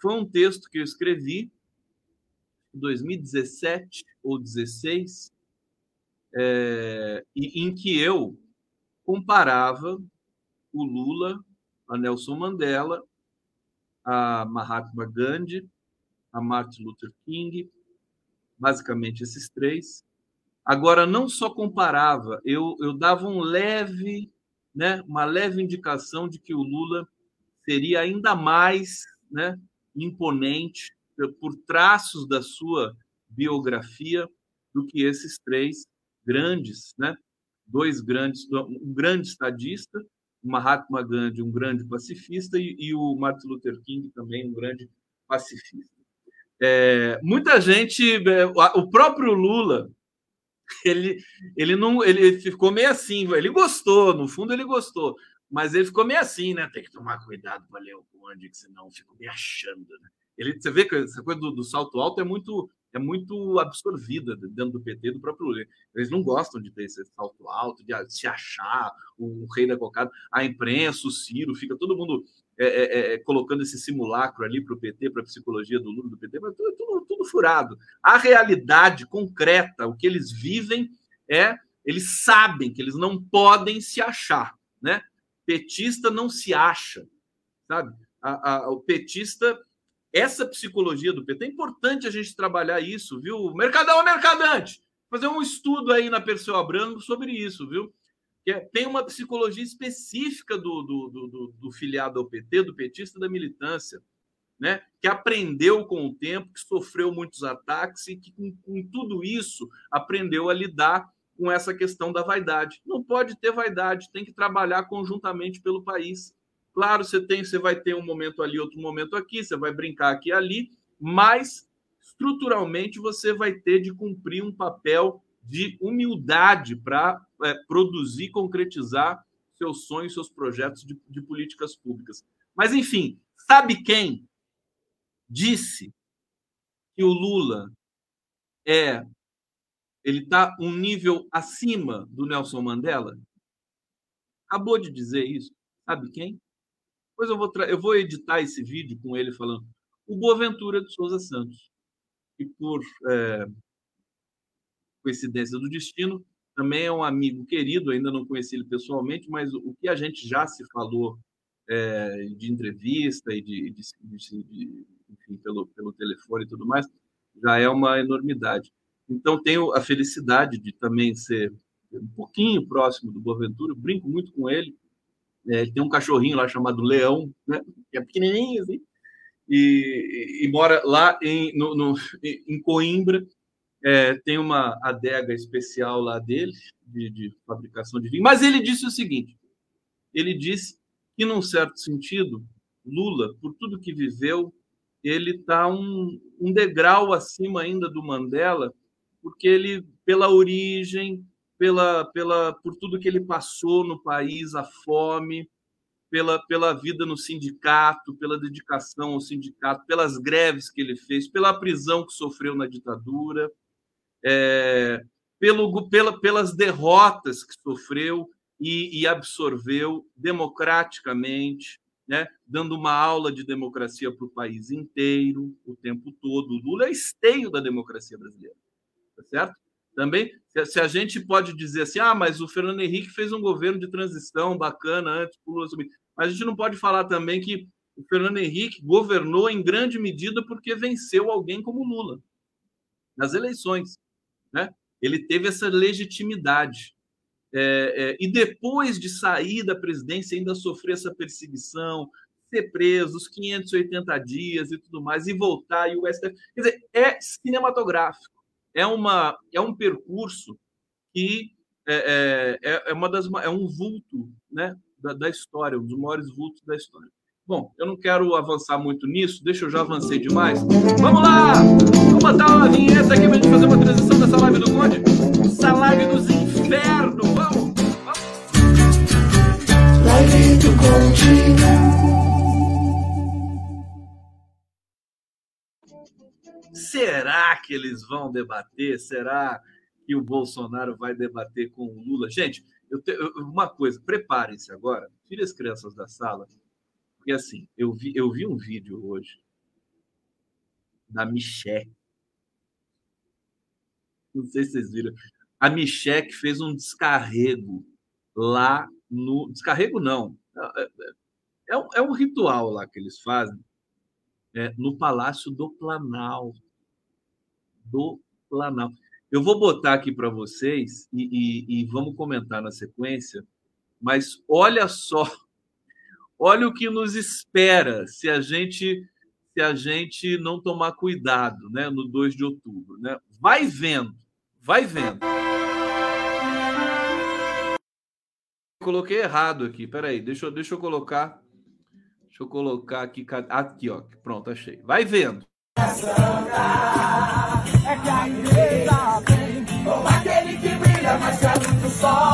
Foi um texto que eu escrevi em 2017 ou 2016, é, em que eu comparava o Lula a Nelson Mandela a Mahatma Gandhi, a Martin Luther King, basicamente esses três. Agora, não só comparava, eu, eu dava um leve, né, uma leve indicação de que o Lula seria ainda mais né, imponente por traços da sua biografia do que esses três grandes, né? dois grandes, um grande estadista o Mahatma Gandhi, um grande pacifista, e, e, o Martin Luther King também, um grande pacifista. É, muita gente, é, o próprio Lula, ele, ele não, ele ficou meio assim, ele gostou, no fundo ele gostou, mas ele ficou meio assim, né? Tem que tomar cuidado para ler o Conde, que senão fico me achando, né? Ele, você vê que essa coisa do, do salto alto é muito é muito absorvida dentro do PT do próprio Lula. Eles não gostam de ter esse salto alto, de se achar o rei da cocada. A imprensa, o Ciro, fica todo mundo é, é, é, é colocando esse simulacro ali para o PT, para a psicologia do Lula do PT, mas tudo, tudo, tudo furado. A realidade concreta, o que eles vivem é, eles sabem que eles não podem se achar, né? Petista não se acha, sabe? A, a, o petista essa psicologia do PT é importante a gente trabalhar isso, viu? Mercadão é mercadante. Fazer um estudo aí na Perseu Abrango sobre isso, viu? É, tem uma psicologia específica do, do, do, do, filiado ao PT, do petista da militância, né? Que aprendeu com o tempo, que sofreu muitos ataques e que, com, com tudo isso, aprendeu a lidar com essa questão da vaidade. Não pode ter vaidade, tem que trabalhar conjuntamente pelo país. Claro, você tem, você vai ter um momento ali, outro momento aqui, você vai brincar aqui e ali, mas estruturalmente você vai ter de cumprir um papel de humildade para é, produzir, concretizar seus sonhos, seus projetos de, de políticas públicas. Mas, enfim, sabe quem disse que o Lula é ele está um nível acima do Nelson Mandela? Acabou de dizer isso. Sabe quem? Depois eu vou, eu vou editar esse vídeo com ele falando. O Boaventura de Souza Santos. E por é, coincidência do destino, também é um amigo querido, ainda não conheci ele pessoalmente, mas o que a gente já se falou é, de entrevista e de, de, de, de enfim, pelo, pelo telefone e tudo mais, já é uma enormidade. Então, tenho a felicidade de também ser um pouquinho próximo do Boaventura, brinco muito com ele. É, ele tem um cachorrinho lá chamado Leão, né? que é pequenininho assim, e, e, e mora lá em, no, no, em Coimbra. É, tem uma adega especial lá dele, de, de fabricação de vinho. Mas ele disse o seguinte: ele disse que, num certo sentido, Lula, por tudo que viveu, ele está um, um degrau acima ainda do Mandela, porque ele, pela origem, pela, pela, por tudo que ele passou no país, a fome, pela, pela vida no sindicato, pela dedicação ao sindicato, pelas greves que ele fez, pela prisão que sofreu na ditadura, é, pelo, pela, pelas derrotas que sofreu e, e absorveu democraticamente, né, dando uma aula de democracia para o país inteiro, o tempo todo. O Lula é esteio da democracia brasileira, tá certo? Também, se a gente pode dizer assim, ah, mas o Fernando Henrique fez um governo de transição bacana antes, Lula subir. Mas a gente não pode falar também que o Fernando Henrique governou em grande medida porque venceu alguém como Lula nas eleições, né? Ele teve essa legitimidade. É, é, e depois de sair da presidência, ainda sofrer essa perseguição, ser preso, os 580 dias e tudo mais, e voltar, e o STF. Quer dizer, é cinematográfico. É, uma, é um percurso que é, é, é, é uma das, é um vulto né, da, da história, um dos maiores vultos da história. Bom, eu não quero avançar muito nisso, deixa eu já avancei demais. Vamos lá! Vou botar uma vinheta aqui para gente fazer uma transição dessa live do Conde. Essa live dos infernos, vamos! vamos. Live do Conde. Será que eles vão debater? Será que o Bolsonaro vai debater com o Lula? Gente, eu te, eu, uma coisa, preparem-se agora, tire as crianças da sala porque assim, eu vi, eu vi um vídeo hoje da Michelle. Não sei se vocês viram. A Michelle fez um descarrego lá no. Descarrego não. É, é, é, um, é um ritual lá que eles fazem é, no Palácio do Planalto. Do Planalto. Eu vou botar aqui para vocês e, e, e vamos comentar na sequência, mas olha só olha o que nos espera se a gente se a gente não tomar cuidado, né, no 2 de outubro, né? Vai vendo, vai vendo. Coloquei errado aqui, peraí, deixa eu, deixa eu colocar, deixa eu colocar aqui, aqui, ó, pronto, achei. Vai vendo. É que a igreja vem com aquele que brilha mais que a luz do sol,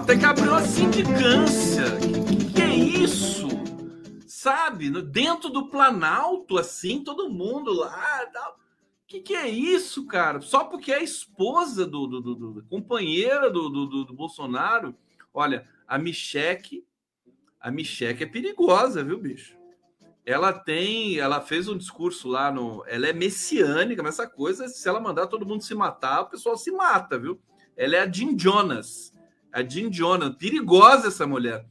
que abriu uma sindicância. Que, que é isso? Sabe? Dentro do Planalto, assim, todo mundo lá. Tal. Que que é isso, cara? Só porque é esposa do, do, do, do companheira do, do, do, Bolsonaro. Olha, a Micheque, a Micheque é perigosa, viu, bicho? Ela tem, ela fez um discurso lá no, ela é messiânica, mas essa coisa, se ela mandar todo mundo se matar, o pessoal se mata, viu? Ela é a Jim Jonas. A Jim Jonas. Perigosa essa mulher.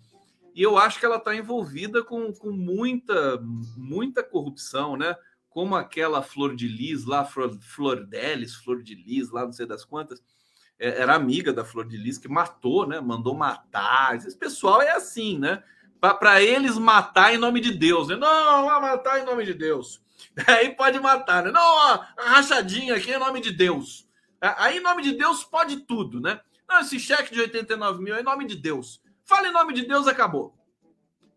E eu acho que ela está envolvida com, com muita, muita corrupção, né? Como aquela Flor de Lis lá, Flor, Flor Delis, Flor de Lis, lá não sei das quantas, é, era amiga da Flor de Lis, que matou, né? Mandou matar. Esse pessoal é assim, né? Para eles matar em nome de Deus. Né? Não, vai matar em nome de Deus. Aí pode matar, né? Não, ó, rachadinha aqui é em nome de Deus. Aí, em nome de Deus, pode tudo, né? Não, esse cheque de 89 mil é em nome de Deus. Fala em nome de Deus, acabou.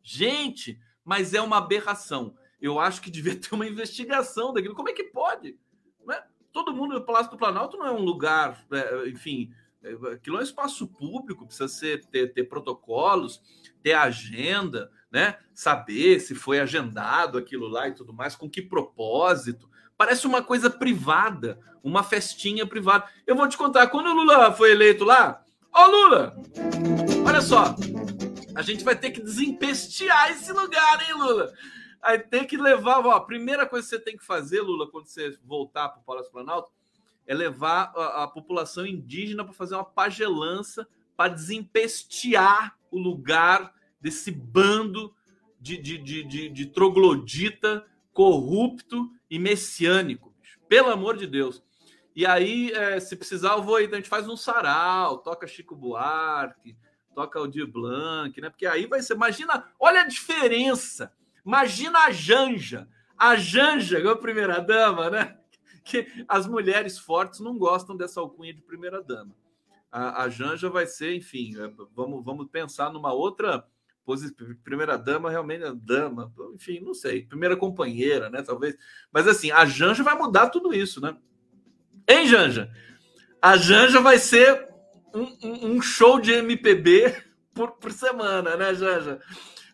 Gente, mas é uma aberração. Eu acho que devia ter uma investigação daquilo. Como é que pode? Né? Todo mundo, o Palácio do Planalto não é um lugar, é, enfim, Aquilo é um espaço público, precisa ser, ter, ter protocolos, ter agenda, né? Saber se foi agendado aquilo lá e tudo mais, com que propósito. Parece uma coisa privada, uma festinha privada. Eu vou te contar, quando o Lula foi eleito lá, ó Lula, olha só, a gente vai ter que desempestear esse lugar, hein, Lula? Aí tem que levar, ó, a primeira coisa que você tem que fazer, Lula, quando você voltar para o Palácio Planalto, é levar a, a população indígena para fazer uma pagelança para desempestear o lugar desse bando de, de, de, de, de troglodita corrupto e messiânico. Pelo amor de Deus. E aí, é, se precisar, eu vou aí, a gente faz um sarau, toca Chico Buarque, toca o Di Blanc, né? Porque aí vai ser. Imagina, olha a diferença. Imagina a Janja. A Janja, a primeira dama, né? Que as mulheres fortes não gostam dessa alcunha de primeira dama. A, a Janja vai ser, enfim, é, vamos, vamos pensar numa outra primeira dama realmente é dama, enfim, não sei, primeira companheira, né? Talvez, mas assim, a Janja vai mudar tudo isso, né? Hein, Janja? A Janja vai ser um, um, um show de MPB por, por semana, né, Janja?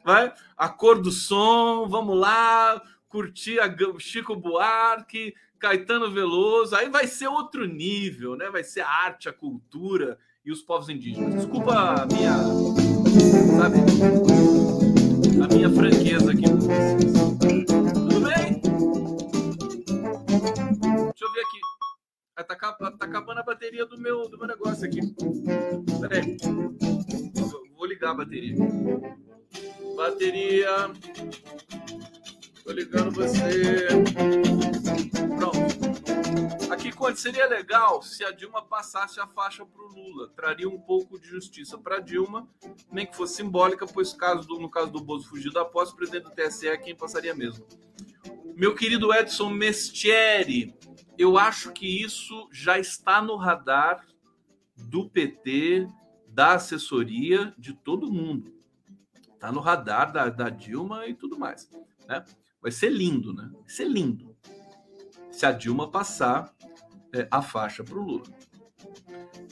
Vai, a cor do som, vamos lá, curtir a Chico Buarque, Caetano Veloso, aí vai ser outro nível, né? Vai ser a arte, a cultura e os povos indígenas. Desculpa a minha sabe? A minha franqueza aqui. Tudo bem? Deixa eu ver aqui. Ah, tá, tá, acabando a bateria do meu, do meu negócio aqui. Pera aí. Vou ligar a bateria. Bateria. Tô ligando você. Pronto. Conde, seria legal se a Dilma passasse a faixa para o Lula. Traria um pouco de justiça para Dilma, nem que fosse simbólica, pois caso do, no caso do Bozo fugir da posse, o presidente do TSE é quem passaria mesmo. Meu querido Edson Mestieri, eu acho que isso já está no radar do PT, da assessoria, de todo mundo. Está no radar da, da Dilma e tudo mais. Né? Vai ser lindo, né? Vai ser lindo. Se a Dilma passar é, a faixa para o Lula.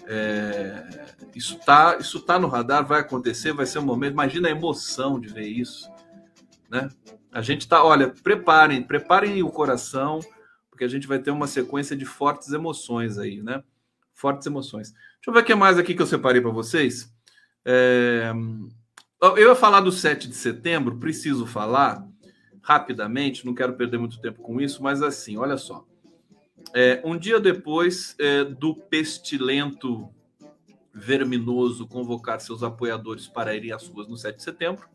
É, isso tá, isso tá no radar, vai acontecer, vai ser um momento. Imagina a emoção de ver isso, né? A gente tá, olha, preparem, preparem o coração, porque a gente vai ter uma sequência de fortes emoções aí, né? Fortes emoções. Deixa eu ver o que mais aqui que eu separei para vocês. É, eu ia falar do 7 de setembro, preciso falar, rapidamente, não quero perder muito tempo com isso, mas assim, olha só. É, um dia depois é, do pestilento verminoso convocar seus apoiadores para irem às ruas no 7 de setembro,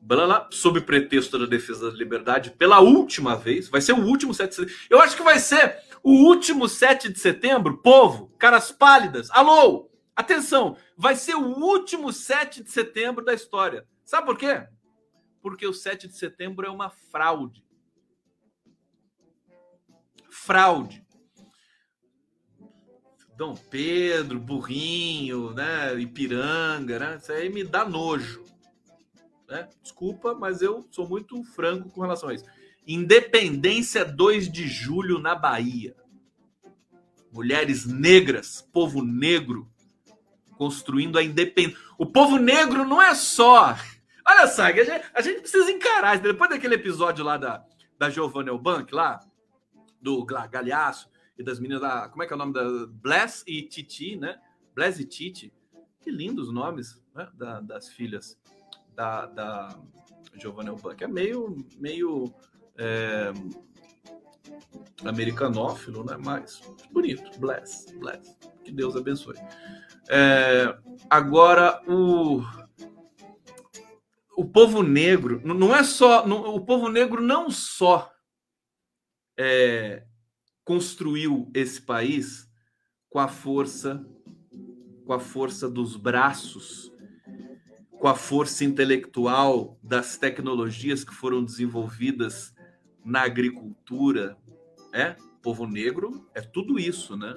blá, sob pretexto da defesa da liberdade, pela última vez, vai ser o último 7 de setembro. Eu acho que vai ser o último 7 de setembro, povo, caras pálidas, alô, atenção, vai ser o último 7 de setembro da história. Sabe por quê? porque o 7 de setembro é uma fraude. Fraude. Dom Pedro, Burrinho, né, Ipiranga, né? Isso aí me dá nojo. Né? Desculpa, mas eu sou muito franco com relação a isso. Independência 2 de julho na Bahia. Mulheres negras, povo negro construindo a independência. O povo negro não é só Olha só, a gente, a gente precisa encarar. Depois daquele episódio lá da, da Giovanna Elbank, lá, do Galhaço e das meninas da. Como é que é o nome da. Bless e Titi, né? Bless e Titi. Que lindos os nomes né? da, das filhas da, da Giovanna Elbank. É meio. meio é, americanófilo, né? Mas bonito. Bless, bless. Que Deus abençoe. É, agora, o o povo negro não é só não, o povo negro não só é, construiu esse país com a força com a força dos braços com a força intelectual das tecnologias que foram desenvolvidas na agricultura é povo negro é tudo isso né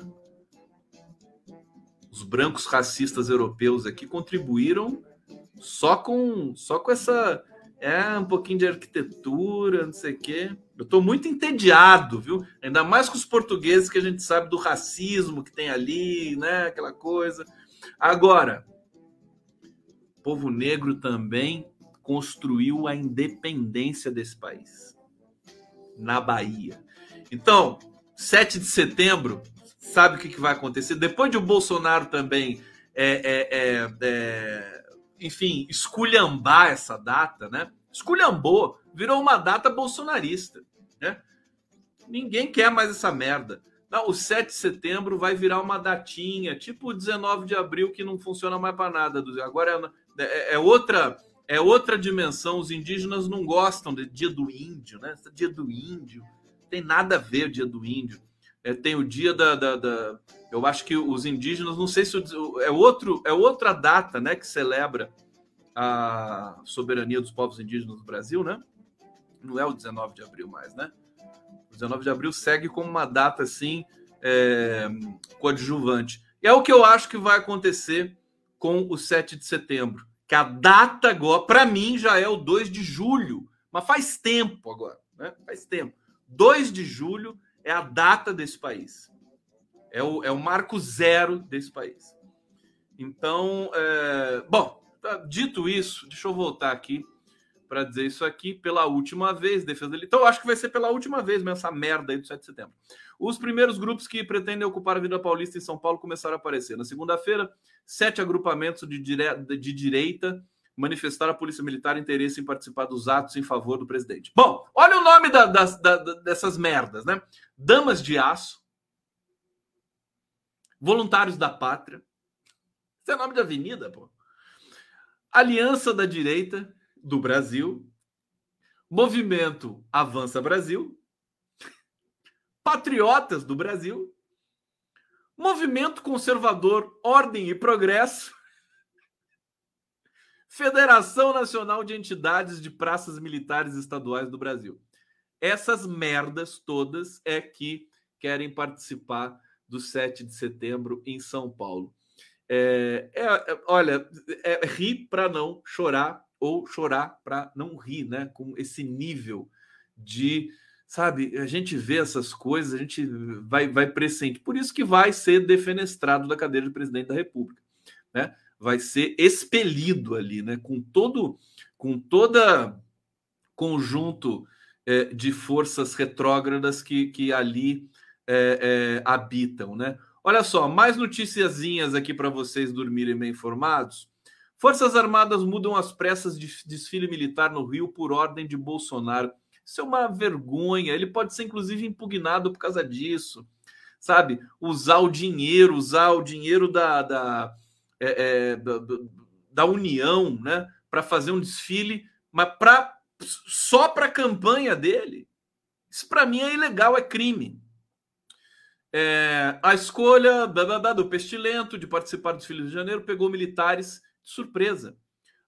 os brancos racistas europeus aqui contribuíram só com só com essa é um pouquinho de arquitetura, não sei o quê. Eu estou muito entediado, viu? Ainda mais com os portugueses que a gente sabe do racismo que tem ali, né? Aquela coisa. Agora, o povo negro também construiu a independência desse país na Bahia. Então, 7 de setembro, sabe o que, vai acontecer? Depois de o Bolsonaro também, é, é, é, é, enfim, esculhambar essa data, né? Esculhambou, virou uma data bolsonarista, né? Ninguém quer mais essa merda. Não, o 7 de setembro vai virar uma datinha, tipo o 19 de abril, que não funciona mais para nada. Agora é, é, é, outra é outra dimensão. Os indígenas não gostam de dia do índio, né? Dia do índio tem nada a ver o dia do índio. É, tem o dia da, da, da, Eu acho que os indígenas, não sei se é outro, é outra data, né, que celebra a soberania dos povos indígenas do Brasil, né? Não é o 19 de abril mais, né? O 19 de abril segue como uma data assim é, coadjuvante. E é o que eu acho que vai acontecer com o 7 de setembro. Que a data agora, para mim, já é o 2 de julho. Mas faz tempo agora, né? Faz tempo. 2 de julho é a data desse país. É o, é o marco zero desse país. Então, é... bom, tá, dito isso, deixa eu voltar aqui para dizer isso aqui pela última vez, defesa dele. Então, acho que vai ser pela última vez mesmo essa merda aí do 7 de setembro. Os primeiros grupos que pretendem ocupar a Avenida Paulista em São Paulo começaram a aparecer. Na segunda-feira, sete agrupamentos de, dire... de direita manifestar a Polícia Militar interesse em participar dos atos em favor do presidente. Bom, olha o nome da, da, da, dessas merdas, né? Damas de Aço, Voluntários da Pátria. Isso é nome de avenida, pô. Aliança da Direita do Brasil, Movimento Avança Brasil, Patriotas do Brasil, Movimento Conservador Ordem e Progresso, Federação Nacional de Entidades de Praças Militares Estaduais do Brasil. Essas merdas todas é que querem participar do 7 de setembro em São Paulo. É, é, é, olha, é rir para não chorar ou chorar para não rir, né? Com esse nível de, sabe, a gente vê essas coisas, a gente vai, vai presente. Por isso que vai ser defenestrado da cadeira de presidente da República, né? vai ser expelido ali, né? Com todo, com toda conjunto é, de forças retrógradas que, que ali é, é, habitam, né? Olha só, mais noticiazinhas aqui para vocês dormirem bem informados. Forças Armadas mudam as pressas de desfile militar no Rio por ordem de Bolsonaro. Isso é uma vergonha. Ele pode ser, inclusive, impugnado por causa disso. Sabe? Usar o dinheiro, usar o dinheiro da, da é, é, da, da, União, né, para fazer um desfile, mas pra, só para a campanha dele. Isso para mim é ilegal, é crime. É, a escolha do Pestilento de participar do desfile de janeiro pegou militares surpresa.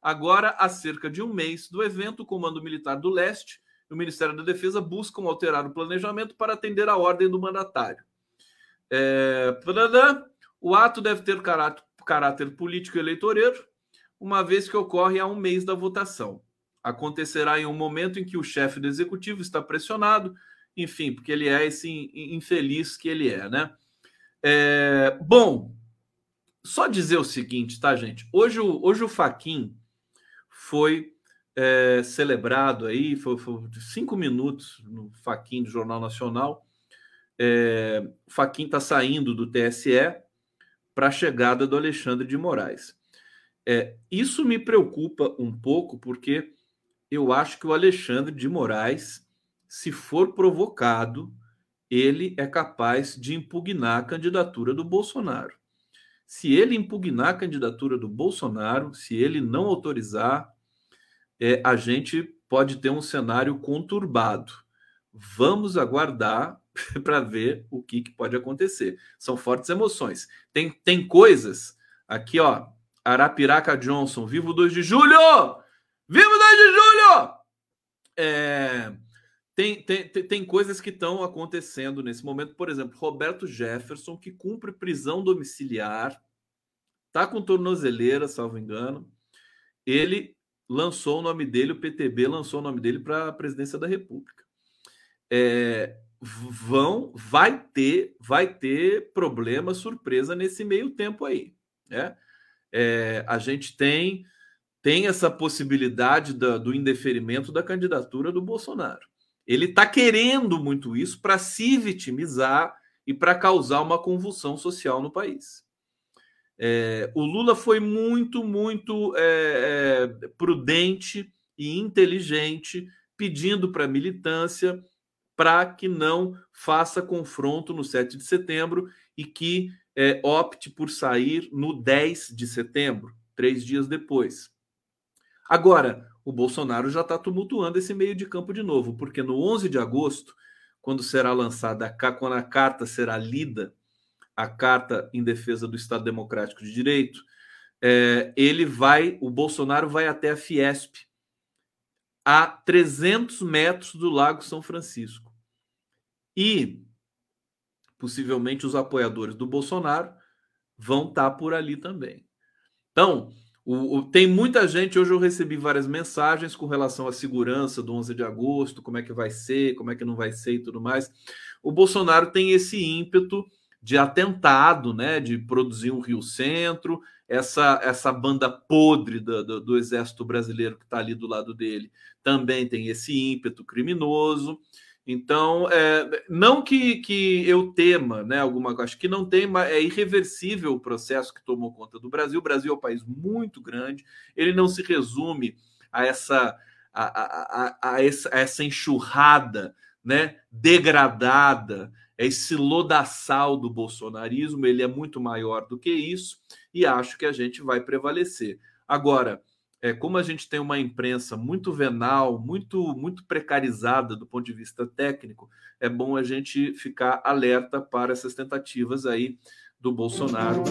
Agora, há cerca de um mês do evento, o Comando Militar do Leste e o Ministério da Defesa buscam alterar o planejamento para atender a ordem do mandatário. É, o ato deve ter caráter caráter político eleitoreiro, uma vez que ocorre a um mês da votação. Acontecerá em um momento em que o chefe do executivo está pressionado, enfim, porque ele é esse infeliz que ele é, né? É, bom, só dizer o seguinte, tá, gente? Hoje, hoje o Faquin foi é, celebrado aí, foi, foi, cinco minutos no Faquin do Jornal Nacional. É, o Faquin está saindo do TSE, para a chegada do Alexandre de Moraes. É, isso me preocupa um pouco, porque eu acho que o Alexandre de Moraes, se for provocado, ele é capaz de impugnar a candidatura do Bolsonaro. Se ele impugnar a candidatura do Bolsonaro, se ele não autorizar, é, a gente pode ter um cenário conturbado. Vamos aguardar para ver o que, que, pode acontecer. São fortes emoções. Tem, tem coisas aqui, ó. Arapiraca Johnson, vivo 2 de julho! Vivo 2 de julho! É, tem, tem, tem coisas que estão acontecendo nesse momento. Por exemplo, Roberto Jefferson, que cumpre prisão domiciliar, tá com tornozeleira, salvo engano. Ele lançou o nome dele, o PTB lançou o nome dele para a presidência da República. é, vão, vai ter, vai ter problema, surpresa nesse meio tempo aí, né? É, a gente tem tem essa possibilidade da, do indeferimento da candidatura do Bolsonaro. Ele está querendo muito isso para se vitimizar e para causar uma convulsão social no país. É, o Lula foi muito, muito é, é, prudente e inteligente, pedindo para a militância para que não faça confronto no 7 de setembro e que é, opte por sair no 10 de setembro, três dias depois. Agora, o Bolsonaro já está tumultuando esse meio de campo de novo, porque no 11 de agosto, quando será lançada, a, quando a carta será lida, a carta em defesa do Estado Democrático de Direito, é, ele vai, o Bolsonaro vai até a Fiesp, a 300 metros do Lago São Francisco. E possivelmente os apoiadores do Bolsonaro vão estar tá por ali também. Então, o, o, tem muita gente. Hoje eu recebi várias mensagens com relação à segurança do 11 de agosto, como é que vai ser, como é que não vai ser e tudo mais. O Bolsonaro tem esse ímpeto de atentado, né, de produzir um Rio Centro, essa, essa banda podre do, do, do exército brasileiro que está ali do lado dele também tem esse ímpeto criminoso. Então, é, não que, que eu tema, né? Alguma acho que não tem, mas é irreversível o processo que tomou conta do Brasil. O Brasil é um país muito grande, ele não se resume a essa, a, a, a, a essa, essa enxurrada né, degradada, esse lodaçal do bolsonarismo, ele é muito maior do que isso, e acho que a gente vai prevalecer. Agora, é, como a gente tem uma imprensa muito venal, muito, muito precarizada do ponto de vista técnico, é bom a gente ficar alerta para essas tentativas aí do Bolsonaro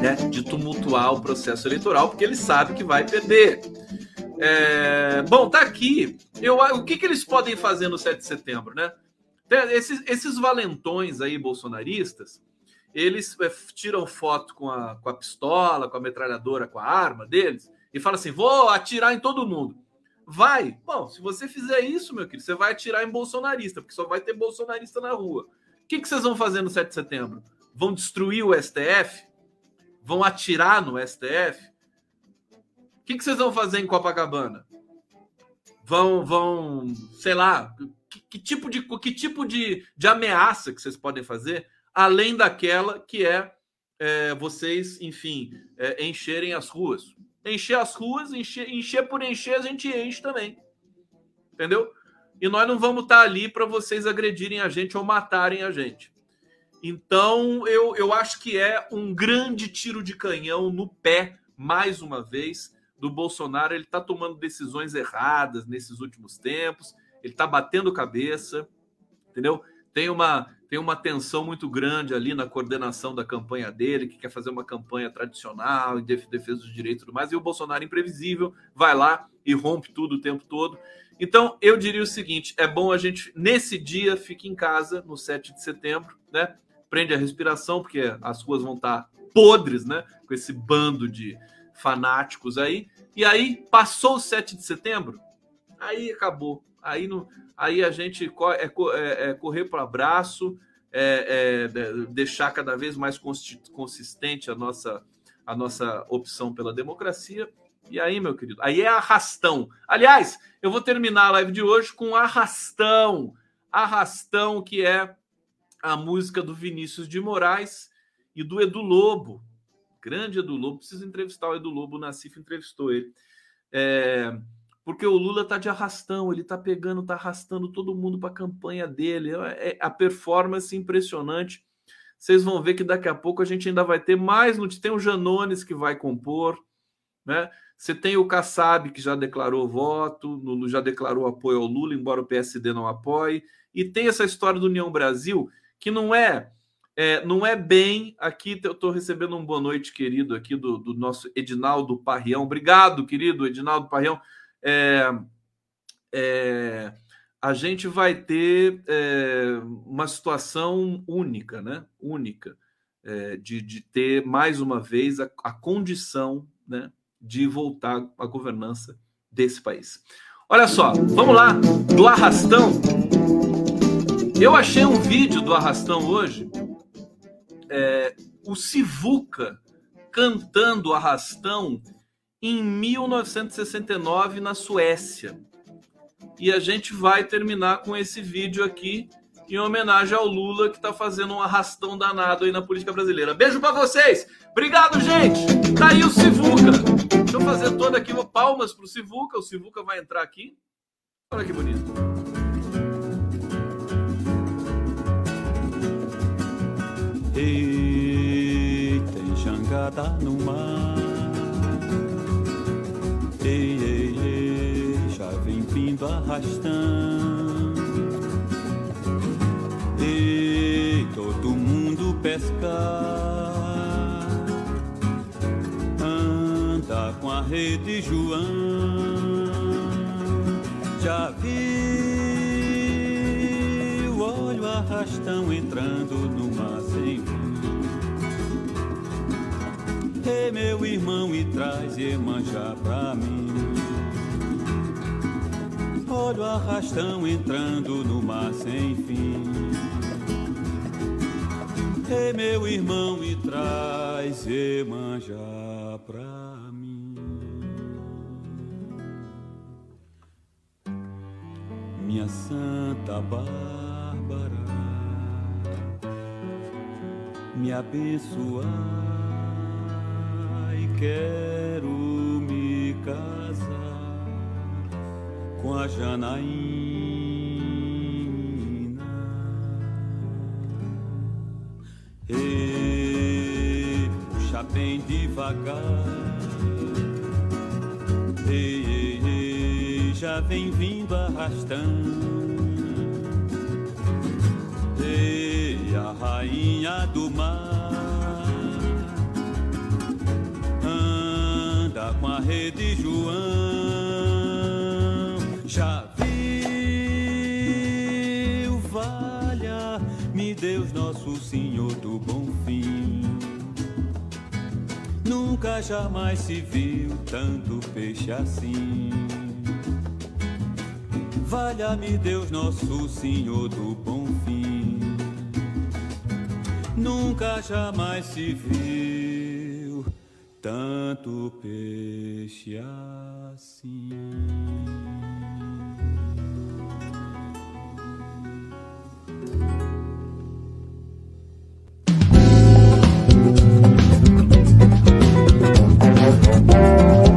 né, de tumultuar o processo eleitoral, porque ele sabe que vai perder. É, bom, tá aqui. Eu, o que, que eles podem fazer no 7 de setembro, né? Esses, esses valentões aí bolsonaristas, eles é, tiram foto com a, com a pistola, com a metralhadora, com a arma deles, e fala assim: vou atirar em todo mundo. Vai. Bom, se você fizer isso, meu querido, você vai atirar em bolsonarista, porque só vai ter bolsonarista na rua. O que, que vocês vão fazer no 7 de setembro? Vão destruir o STF? Vão atirar no STF? O que, que vocês vão fazer em Copacabana? Vão, vão, sei lá, que, que tipo, de, que tipo de, de ameaça que vocês podem fazer, além daquela que é, é vocês, enfim, é, encherem as ruas encher as ruas, encher, encher por encher, a gente enche também. Entendeu? E nós não vamos estar ali para vocês agredirem a gente ou matarem a gente. Então, eu, eu acho que é um grande tiro de canhão no pé, mais uma vez, do Bolsonaro. Ele está tomando decisões erradas nesses últimos tempos, ele está batendo cabeça, entendeu? Tem uma, tem uma tensão muito grande ali na coordenação da campanha dele, que quer fazer uma campanha tradicional em defesa dos direitos e tudo mais, e o Bolsonaro imprevisível vai lá e rompe tudo o tempo todo. Então, eu diria o seguinte: é bom a gente, nesse dia, fique em casa, no 7 de setembro, né? Prende a respiração, porque as ruas vão estar podres, né? Com esse bando de fanáticos aí. E aí, passou o 7 de setembro, aí acabou. Aí, aí a gente é, é, é correr para o abraço, é, é, deixar cada vez mais consistente a nossa, a nossa opção pela democracia. E aí, meu querido, aí é arrastão. Aliás, eu vou terminar a live de hoje com arrastão. Arrastão, que é a música do Vinícius de Moraes e do Edu Lobo. Grande Edu Lobo. Preciso entrevistar o Edu Lobo. O Nassif entrevistou ele. É, porque o Lula tá de arrastão, ele tá pegando, tá arrastando todo mundo para a campanha dele. É, é a performance impressionante. Vocês vão ver que daqui a pouco a gente ainda vai ter mais Tem o Janones que vai compor, né? Você tem o Kassab que já declarou voto, já declarou apoio ao Lula, embora o PSD não apoie. E tem essa história do União Brasil, que não é, é não é bem. Aqui eu estou recebendo um boa noite, querido, aqui do, do nosso Edinaldo Parrião. Obrigado, querido Edinaldo Parrião é, é, a gente vai ter é, uma situação única, né? Única, é, de, de ter mais uma vez a, a condição né, de voltar à governança desse país. Olha só, vamos lá, do arrastão Eu achei um vídeo do Arrastão hoje. É, o Sivuca cantando Arrastão em 1969 na Suécia. E a gente vai terminar com esse vídeo aqui em homenagem ao Lula que está fazendo um arrastão danado aí na política brasileira. Beijo para vocês. Obrigado, gente. Tá aí o Sivuca. Deixa eu fazer toda aqui palmas pro Sivuca. O Sivuca vai entrar aqui. Olha que bonito. Ei, tem jangada no mar. Arrastando. Ei, todo mundo pescar. Anda com a rede João. Já olha o arrastão entrando no mar sem. Ei, meu irmão, e traz Iemanjá pra mim. Olha o arrastão entrando no mar sem fim. Ei, meu irmão, e traz Iemanjá pra mim. Minha Santa Bárbara, me abençoar e quero me casar com a Janaína. Ei, puxa bem devagar. Ei, ei, ei, já vem vindo arrastando. Ei, a rainha do mar anda com a rede João. Já viu, valha, me Deus nosso Senhor do bom fim. Nunca jamais se viu tanto peixe assim. Valha-me Deus nosso Senhor do bom fim. Nunca jamais se viu tanto peixe assim. Música